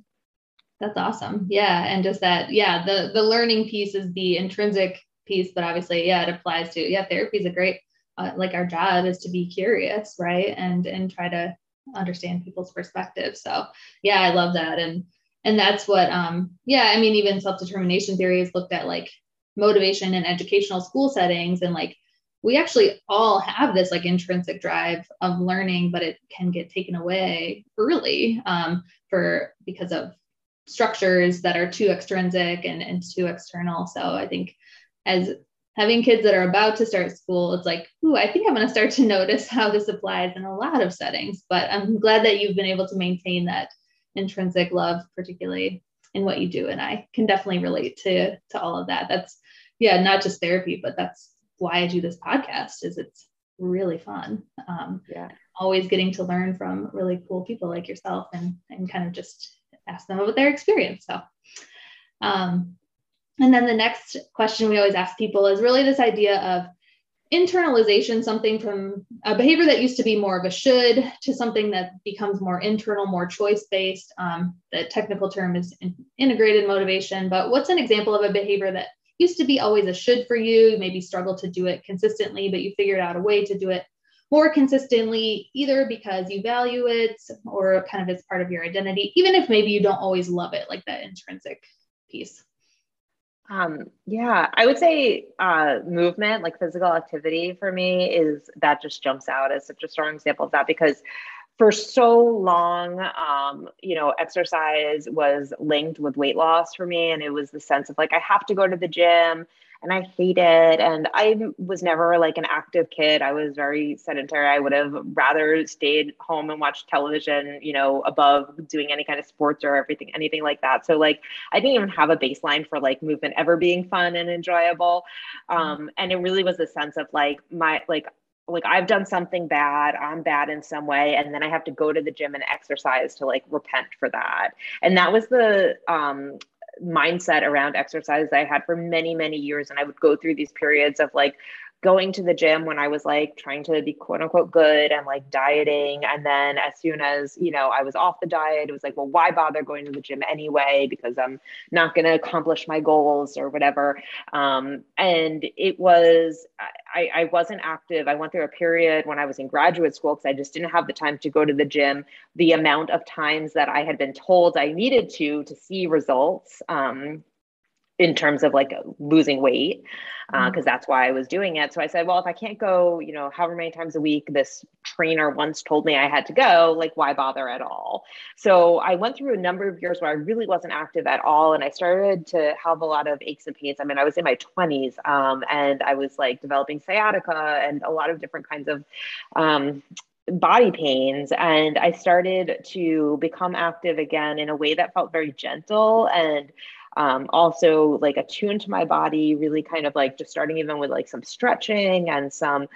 that's awesome. Yeah. And just that, yeah, the the learning piece is the intrinsic piece, but obviously, yeah, it applies to, yeah, therapy is a great, uh, like our job is to be curious, right? And and try to understand people's perspective. So yeah, I love that. And and that's what um yeah, I mean, even self-determination theory is looked at like motivation in educational school settings and like we actually all have this like intrinsic drive of learning, but it can get taken away early um, for because of structures that are too extrinsic and, and too external. So I think as having kids that are about to start school, it's like, ooh, I think I'm going to start to notice how this applies in a lot of settings. But I'm glad that you've been able to maintain that intrinsic love, particularly in what you do. And I can definitely relate to to all of that. That's yeah, not just therapy, but that's why I do this podcast. Is it's really fun. Um, yeah, always getting to learn from really cool people like yourself, and and kind of just ask them about their experience. So, um, and then the next question we always ask people is really this idea of internalization, something from a behavior that used to be more of a should to something that becomes more internal, more choice based. Um, the technical term is in- integrated motivation, but what's an example of a behavior that used to be always a should for you? You maybe struggle to do it consistently, but you figured out a way to do it more consistently, either because you value it or kind of as part of your identity, even if maybe you don't always love it, like that intrinsic piece? Um, yeah, I would say uh, movement, like physical activity for me, is that just jumps out as such a strong example of that because for so long, um, you know, exercise was linked with weight loss for me. And it was the sense of like, I have to go to the gym and I hate it. And I was never like an active kid. I was very sedentary. I would have rather stayed home and watched television, you know, above doing any kind of sports or everything, anything like that. So like I didn't even have a baseline for like movement ever being fun and enjoyable. Mm-hmm. Um, and it really was a sense of like my like like I've done something bad, I'm bad in some way, and then I have to go to the gym and exercise to like repent for that. And that was the um mindset around exercise I had for many, many years. And I would go through these periods of like going to the gym when I was like trying to be quote unquote good and like dieting. And then as soon as, you know, I was off the diet, it was like, well, why bother going to the gym anyway? Because I'm not going to accomplish my goals or whatever. Um, and it was, I, I wasn't active. I went through a period when I was in graduate school because I just didn't have the time to go to the gym. The amount of times that I had been told I needed to to see results. Um, in terms of like losing weight because uh, mm-hmm. that's why I was doing it. So I said, well, if I can't go, you know, however many times a week this trainer once told me I had to go, like why bother at all? So I went through a number of years where I really wasn't active at all, and I started to have a lot of aches and pains. I mean, I was in my 20s, um, and I was like developing sciatica and a lot of different kinds of um, body pains and i started to become active again in a way that felt very gentle and um, also like attuned to my body really kind of like just starting even with like some stretching and some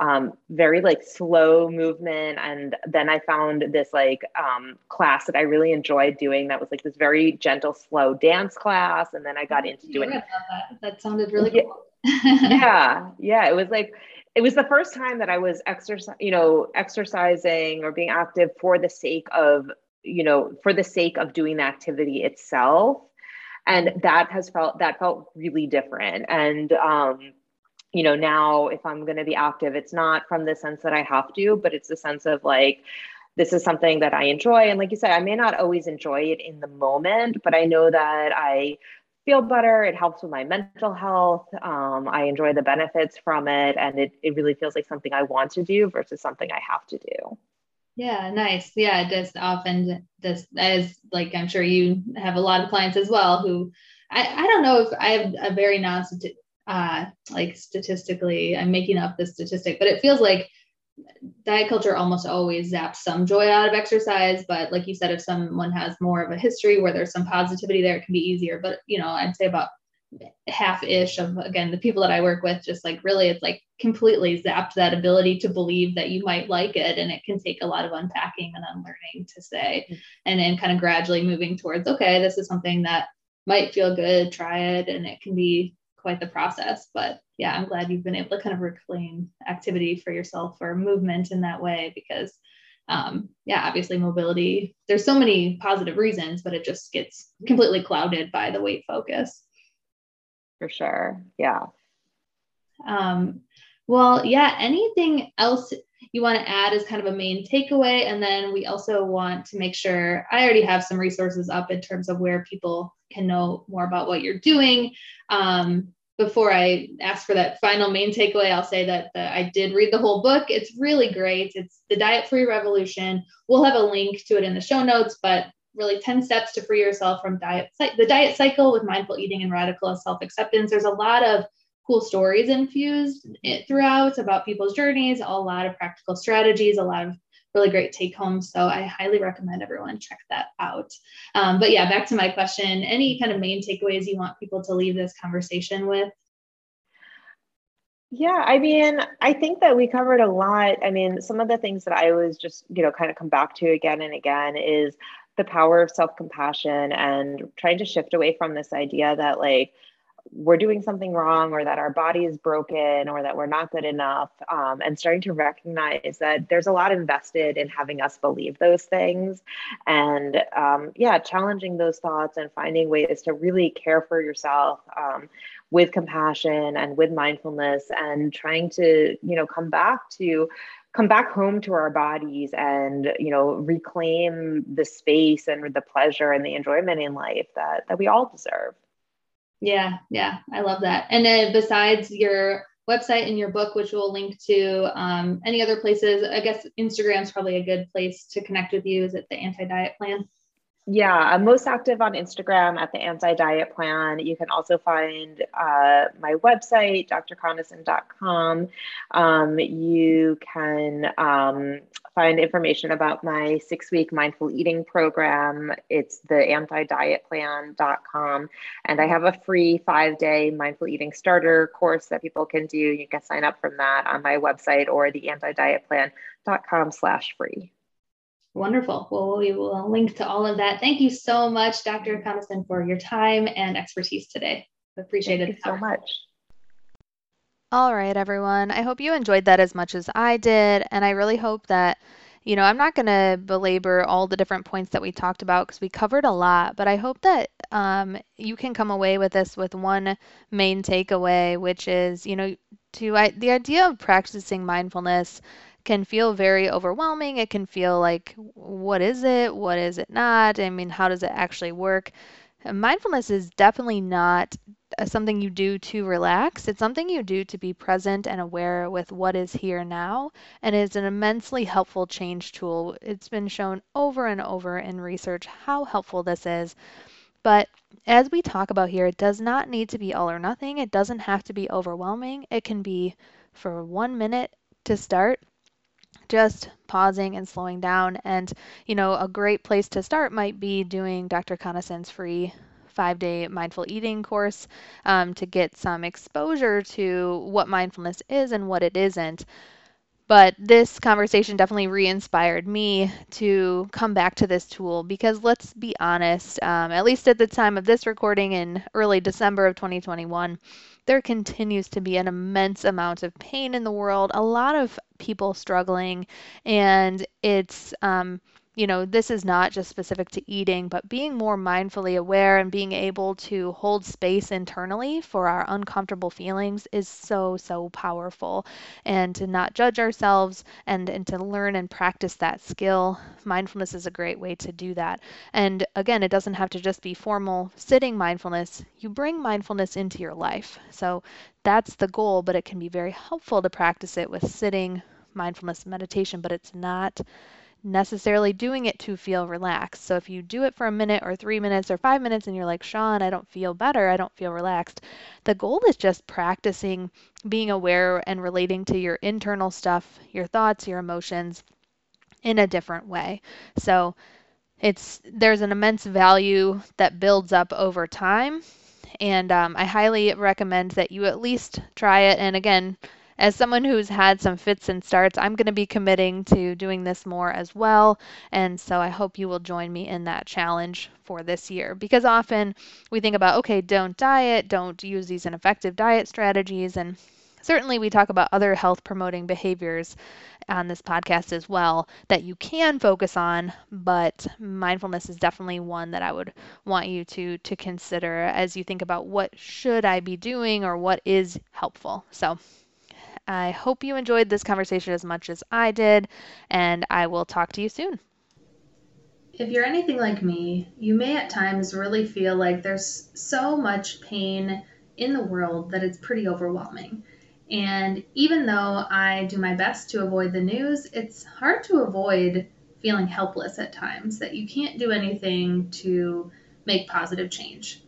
um, very like slow movement. And then i found this like um, class that i really enjoyed doing that was like this very gentle slow dance class. And then i got into doing that. that sounded really yeah. cool. Yeah. Yeah. It was like it was the first time that i was exercise you know exercising or being active for the sake of you know for the sake of doing the activity itself and that has felt that felt really different and um you know now if i'm going to be active it's not from the sense that i have to but it's the sense of like this is something that I enjoy. And like you said, I may not always enjoy it in the moment, but I know that I feel better. It helps with my mental health. Um, I enjoy the benefits from it. And it, it really feels like something I want to do versus something I have to do. Yeah, nice. Yeah, just often just as like I'm sure you have a lot of clients as well who I, I don't know if I have a very non uh like statistically I'm making up the statistic, but it feels like diet culture almost always zaps some joy out of exercise. But like you said, if someone has more of a history where there's some positivity there, it can be easier. But you know, I'd say about half ish of again the people that I work with just like really it's like completely zapped that ability to believe that you might like it and it can take a lot of unpacking and unlearning to say. Mm-hmm. and then kind of gradually moving towards okay this is something that might feel good try it and it can be quite the process. But yeah I'm glad you've been able to kind of reclaim activity for yourself or movement in that way because um, yeah, obviously mobility, there's so many positive reasons, but it just gets completely clouded by the weight focus for sure. Yeah. Um, well, yeah, anything else you want to add as kind of a main takeaway? And then we also want to make sure I already have some resources up in terms of where people can know more about what you're doing. Um, before I ask for that final main takeaway, I'll say that the, I did read the whole book. It's really great. It's The Diet Free Revolution. We'll have a link to it in the show notes, but really 10 steps to free yourself from diet the diet cycle with mindful eating and radical self-acceptance. There's a lot of cool stories infused throughout about people's journeys a lot of practical strategies a lot of really great take home so i highly recommend everyone check that out. Um, but yeah back to my question. Any kind of main takeaways you want people to leave this conversation with? Yeah, I mean, I think that we covered a lot. I mean, some of the things that I always just, you know, kind of come back to again and again is the power of self compassion and trying to shift away from this idea that like we're doing something wrong or that our body is broken or that we're not good enough um, and starting to recognize that there's a lot invested in having us believe those things. And um, yeah challenging those thoughts and finding ways to really care for yourself um, with compassion and with mindfulness and trying to you know come back to come back home to our bodies and you know reclaim the space and the pleasure and the enjoyment in life that that we all deserve. Yeah yeah i love that. And then besides your website and your book which we'll link to um, any other places i guess instagram is probably a good place to connect with you. Is it the anti-diet plan yeah, I'm most active on Instagram at the Anti Diet Plan. You can also find uh, my website, drconason.com. Um, you can um, find information about my six week mindful eating program. It's the antidietplan.com. And I have a free five day mindful eating starter course that people can do. You can sign up from that on my website or the antidietplan.com slash free. Wonderful. Well, we will link to all of that. Thank you so much, Dr. Conason, for your time and expertise today. Appreciate Thank it so much. All right, everyone. I hope you enjoyed that as much as I did. And I really hope that, you know, I'm not going to belabor all the different points that we talked about because we covered a lot, but I hope that um, you can come away with this with one main takeaway, which is, you know, to I, the idea of practicing mindfulness can feel very overwhelming. It can feel like, what is it? What is it not? I mean, how does it actually work? Mindfulness is definitely not uh, something you do to relax. It's something you do to be present and aware with what is here now, and it's an immensely helpful change tool. It's been shown over and over in research how helpful this is. But as we talk about here, it does not need to be all or nothing. It doesn't have to be overwhelming. It can be for one minute to start just pausing and slowing down. And, you know, a great place to start might be doing Dr. Conason's free five day mindful eating course um, to get some exposure to what mindfulness is and what it isn't. But this conversation definitely re inspired me to come back to this tool because let's be honest, um, at least at the time of this recording in early December of 2021, there continues to be an immense amount of pain in the world, a lot of people struggling, and it's um, you know, this is not just specific to eating, but being more mindfully aware and being able to hold space internally for our uncomfortable feelings is so, so powerful. And to not judge ourselves and, and to learn and practice that skill, mindfulness is a great way to do that. And again, it doesn't have to just be formal sitting mindfulness. You bring mindfulness into your life. So that's the goal, but it can be very helpful to practice it with sitting mindfulness meditation, but it's not necessarily doing it to feel relaxed. So if you do it for a minute or three minutes or five minutes and you're like, Sean, I don't feel better, I don't feel relaxed, the goal is just practicing being aware and relating to your internal stuff, your thoughts, your emotions in a different way. So it's there's an immense value that builds up over time and um, i highly recommend that you at least try it and again as someone who's had some fits and starts, I'm going to be committing to doing this more as well. And so I hope you will join me in that challenge for this year because often we think about, okay, don't diet, don't use these ineffective diet strategies. And certainly we talk about other health promoting behaviors on this podcast as well that you can focus on but mindfulness is definitely one that I would want you to to consider as you think about what should I be doing or what is helpful so I hope you enjoyed this conversation as much as I did, and I will talk to you soon. If you're anything like me, you may at times really feel like there's so much pain in the world that it's pretty overwhelming. And even though I do my best to avoid the news, it's hard to avoid feeling helpless at times, that you can't do anything to make positive change.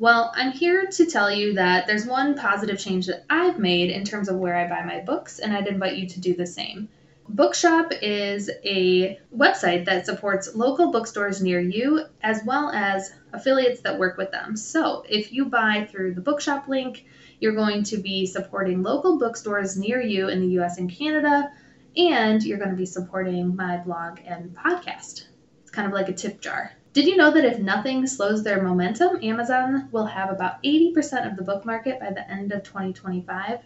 Well, I'm here to tell you that there's one positive change that I've made in terms of where I buy my books, and I'd invite you to do the same. Bookshop is a website that supports local bookstores near you as well as affiliates that work with them. So, if you buy through the Bookshop link, you're going to be supporting local bookstores near you in the US and Canada, and you're going to be supporting my blog and podcast. It's kind of like a tip jar. Did you know that if nothing slows their momentum, Amazon will have about 80% of the book market by the end of 2025?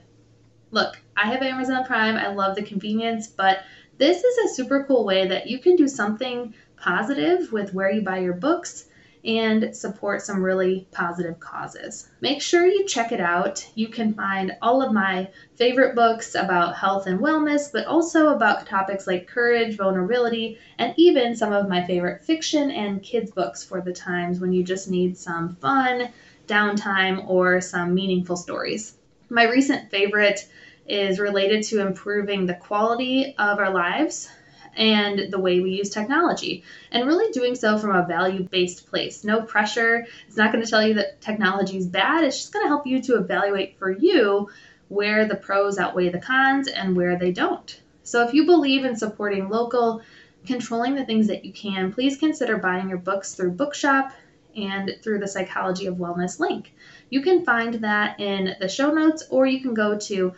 Look, I have Amazon Prime. I love the convenience, but this is a super cool way that you can do something positive with where you buy your books and support some really positive causes. Make sure you check it out. You can find all of my favorite books about health and wellness, but also about topics like courage, vulnerability, and even some of my favorite fiction and kids' books for the times when you just need some fun, downtime, or some meaningful stories. My recent favorite is related to improving the quality of our lives and the way we use technology, and really doing so from a value based place. No pressure. It's not going to tell you that technology is bad, it's just going to help you to evaluate for you where the pros outweigh the cons and where they don't. So if you believe in supporting local, controlling the things that you can, please consider buying your books through Bookshop and through the Psychology of Wellness link. You can find that in the show notes, or you can go to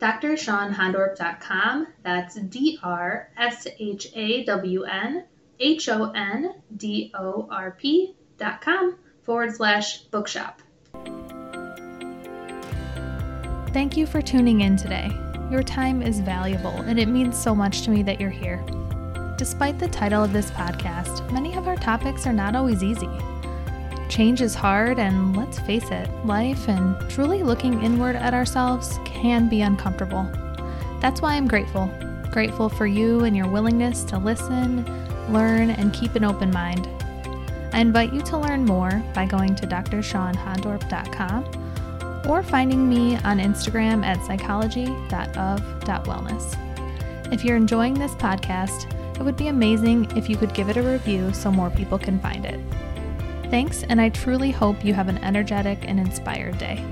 drshawnhondorp.com. That's D R S H A W N H O N D O R P.com forward slash bookshop. Thank you for tuning in today. Your time is valuable, and it means so much to me that you're here. Despite the title of this podcast, many of our topics are not always easy. Change is hard, and let's face it, life and truly looking inward at ourselves can be uncomfortable. That's why I'm grateful. Grateful for you and your willingness to listen, learn, and keep an open mind. I invite you to learn more by going to drshawnhondorp.com or finding me on Instagram at psychology.of.wellness. If you're enjoying this podcast, it would be amazing if you could give it a review so more people can find it. Thanks, and I truly hope you have an energetic and inspired day.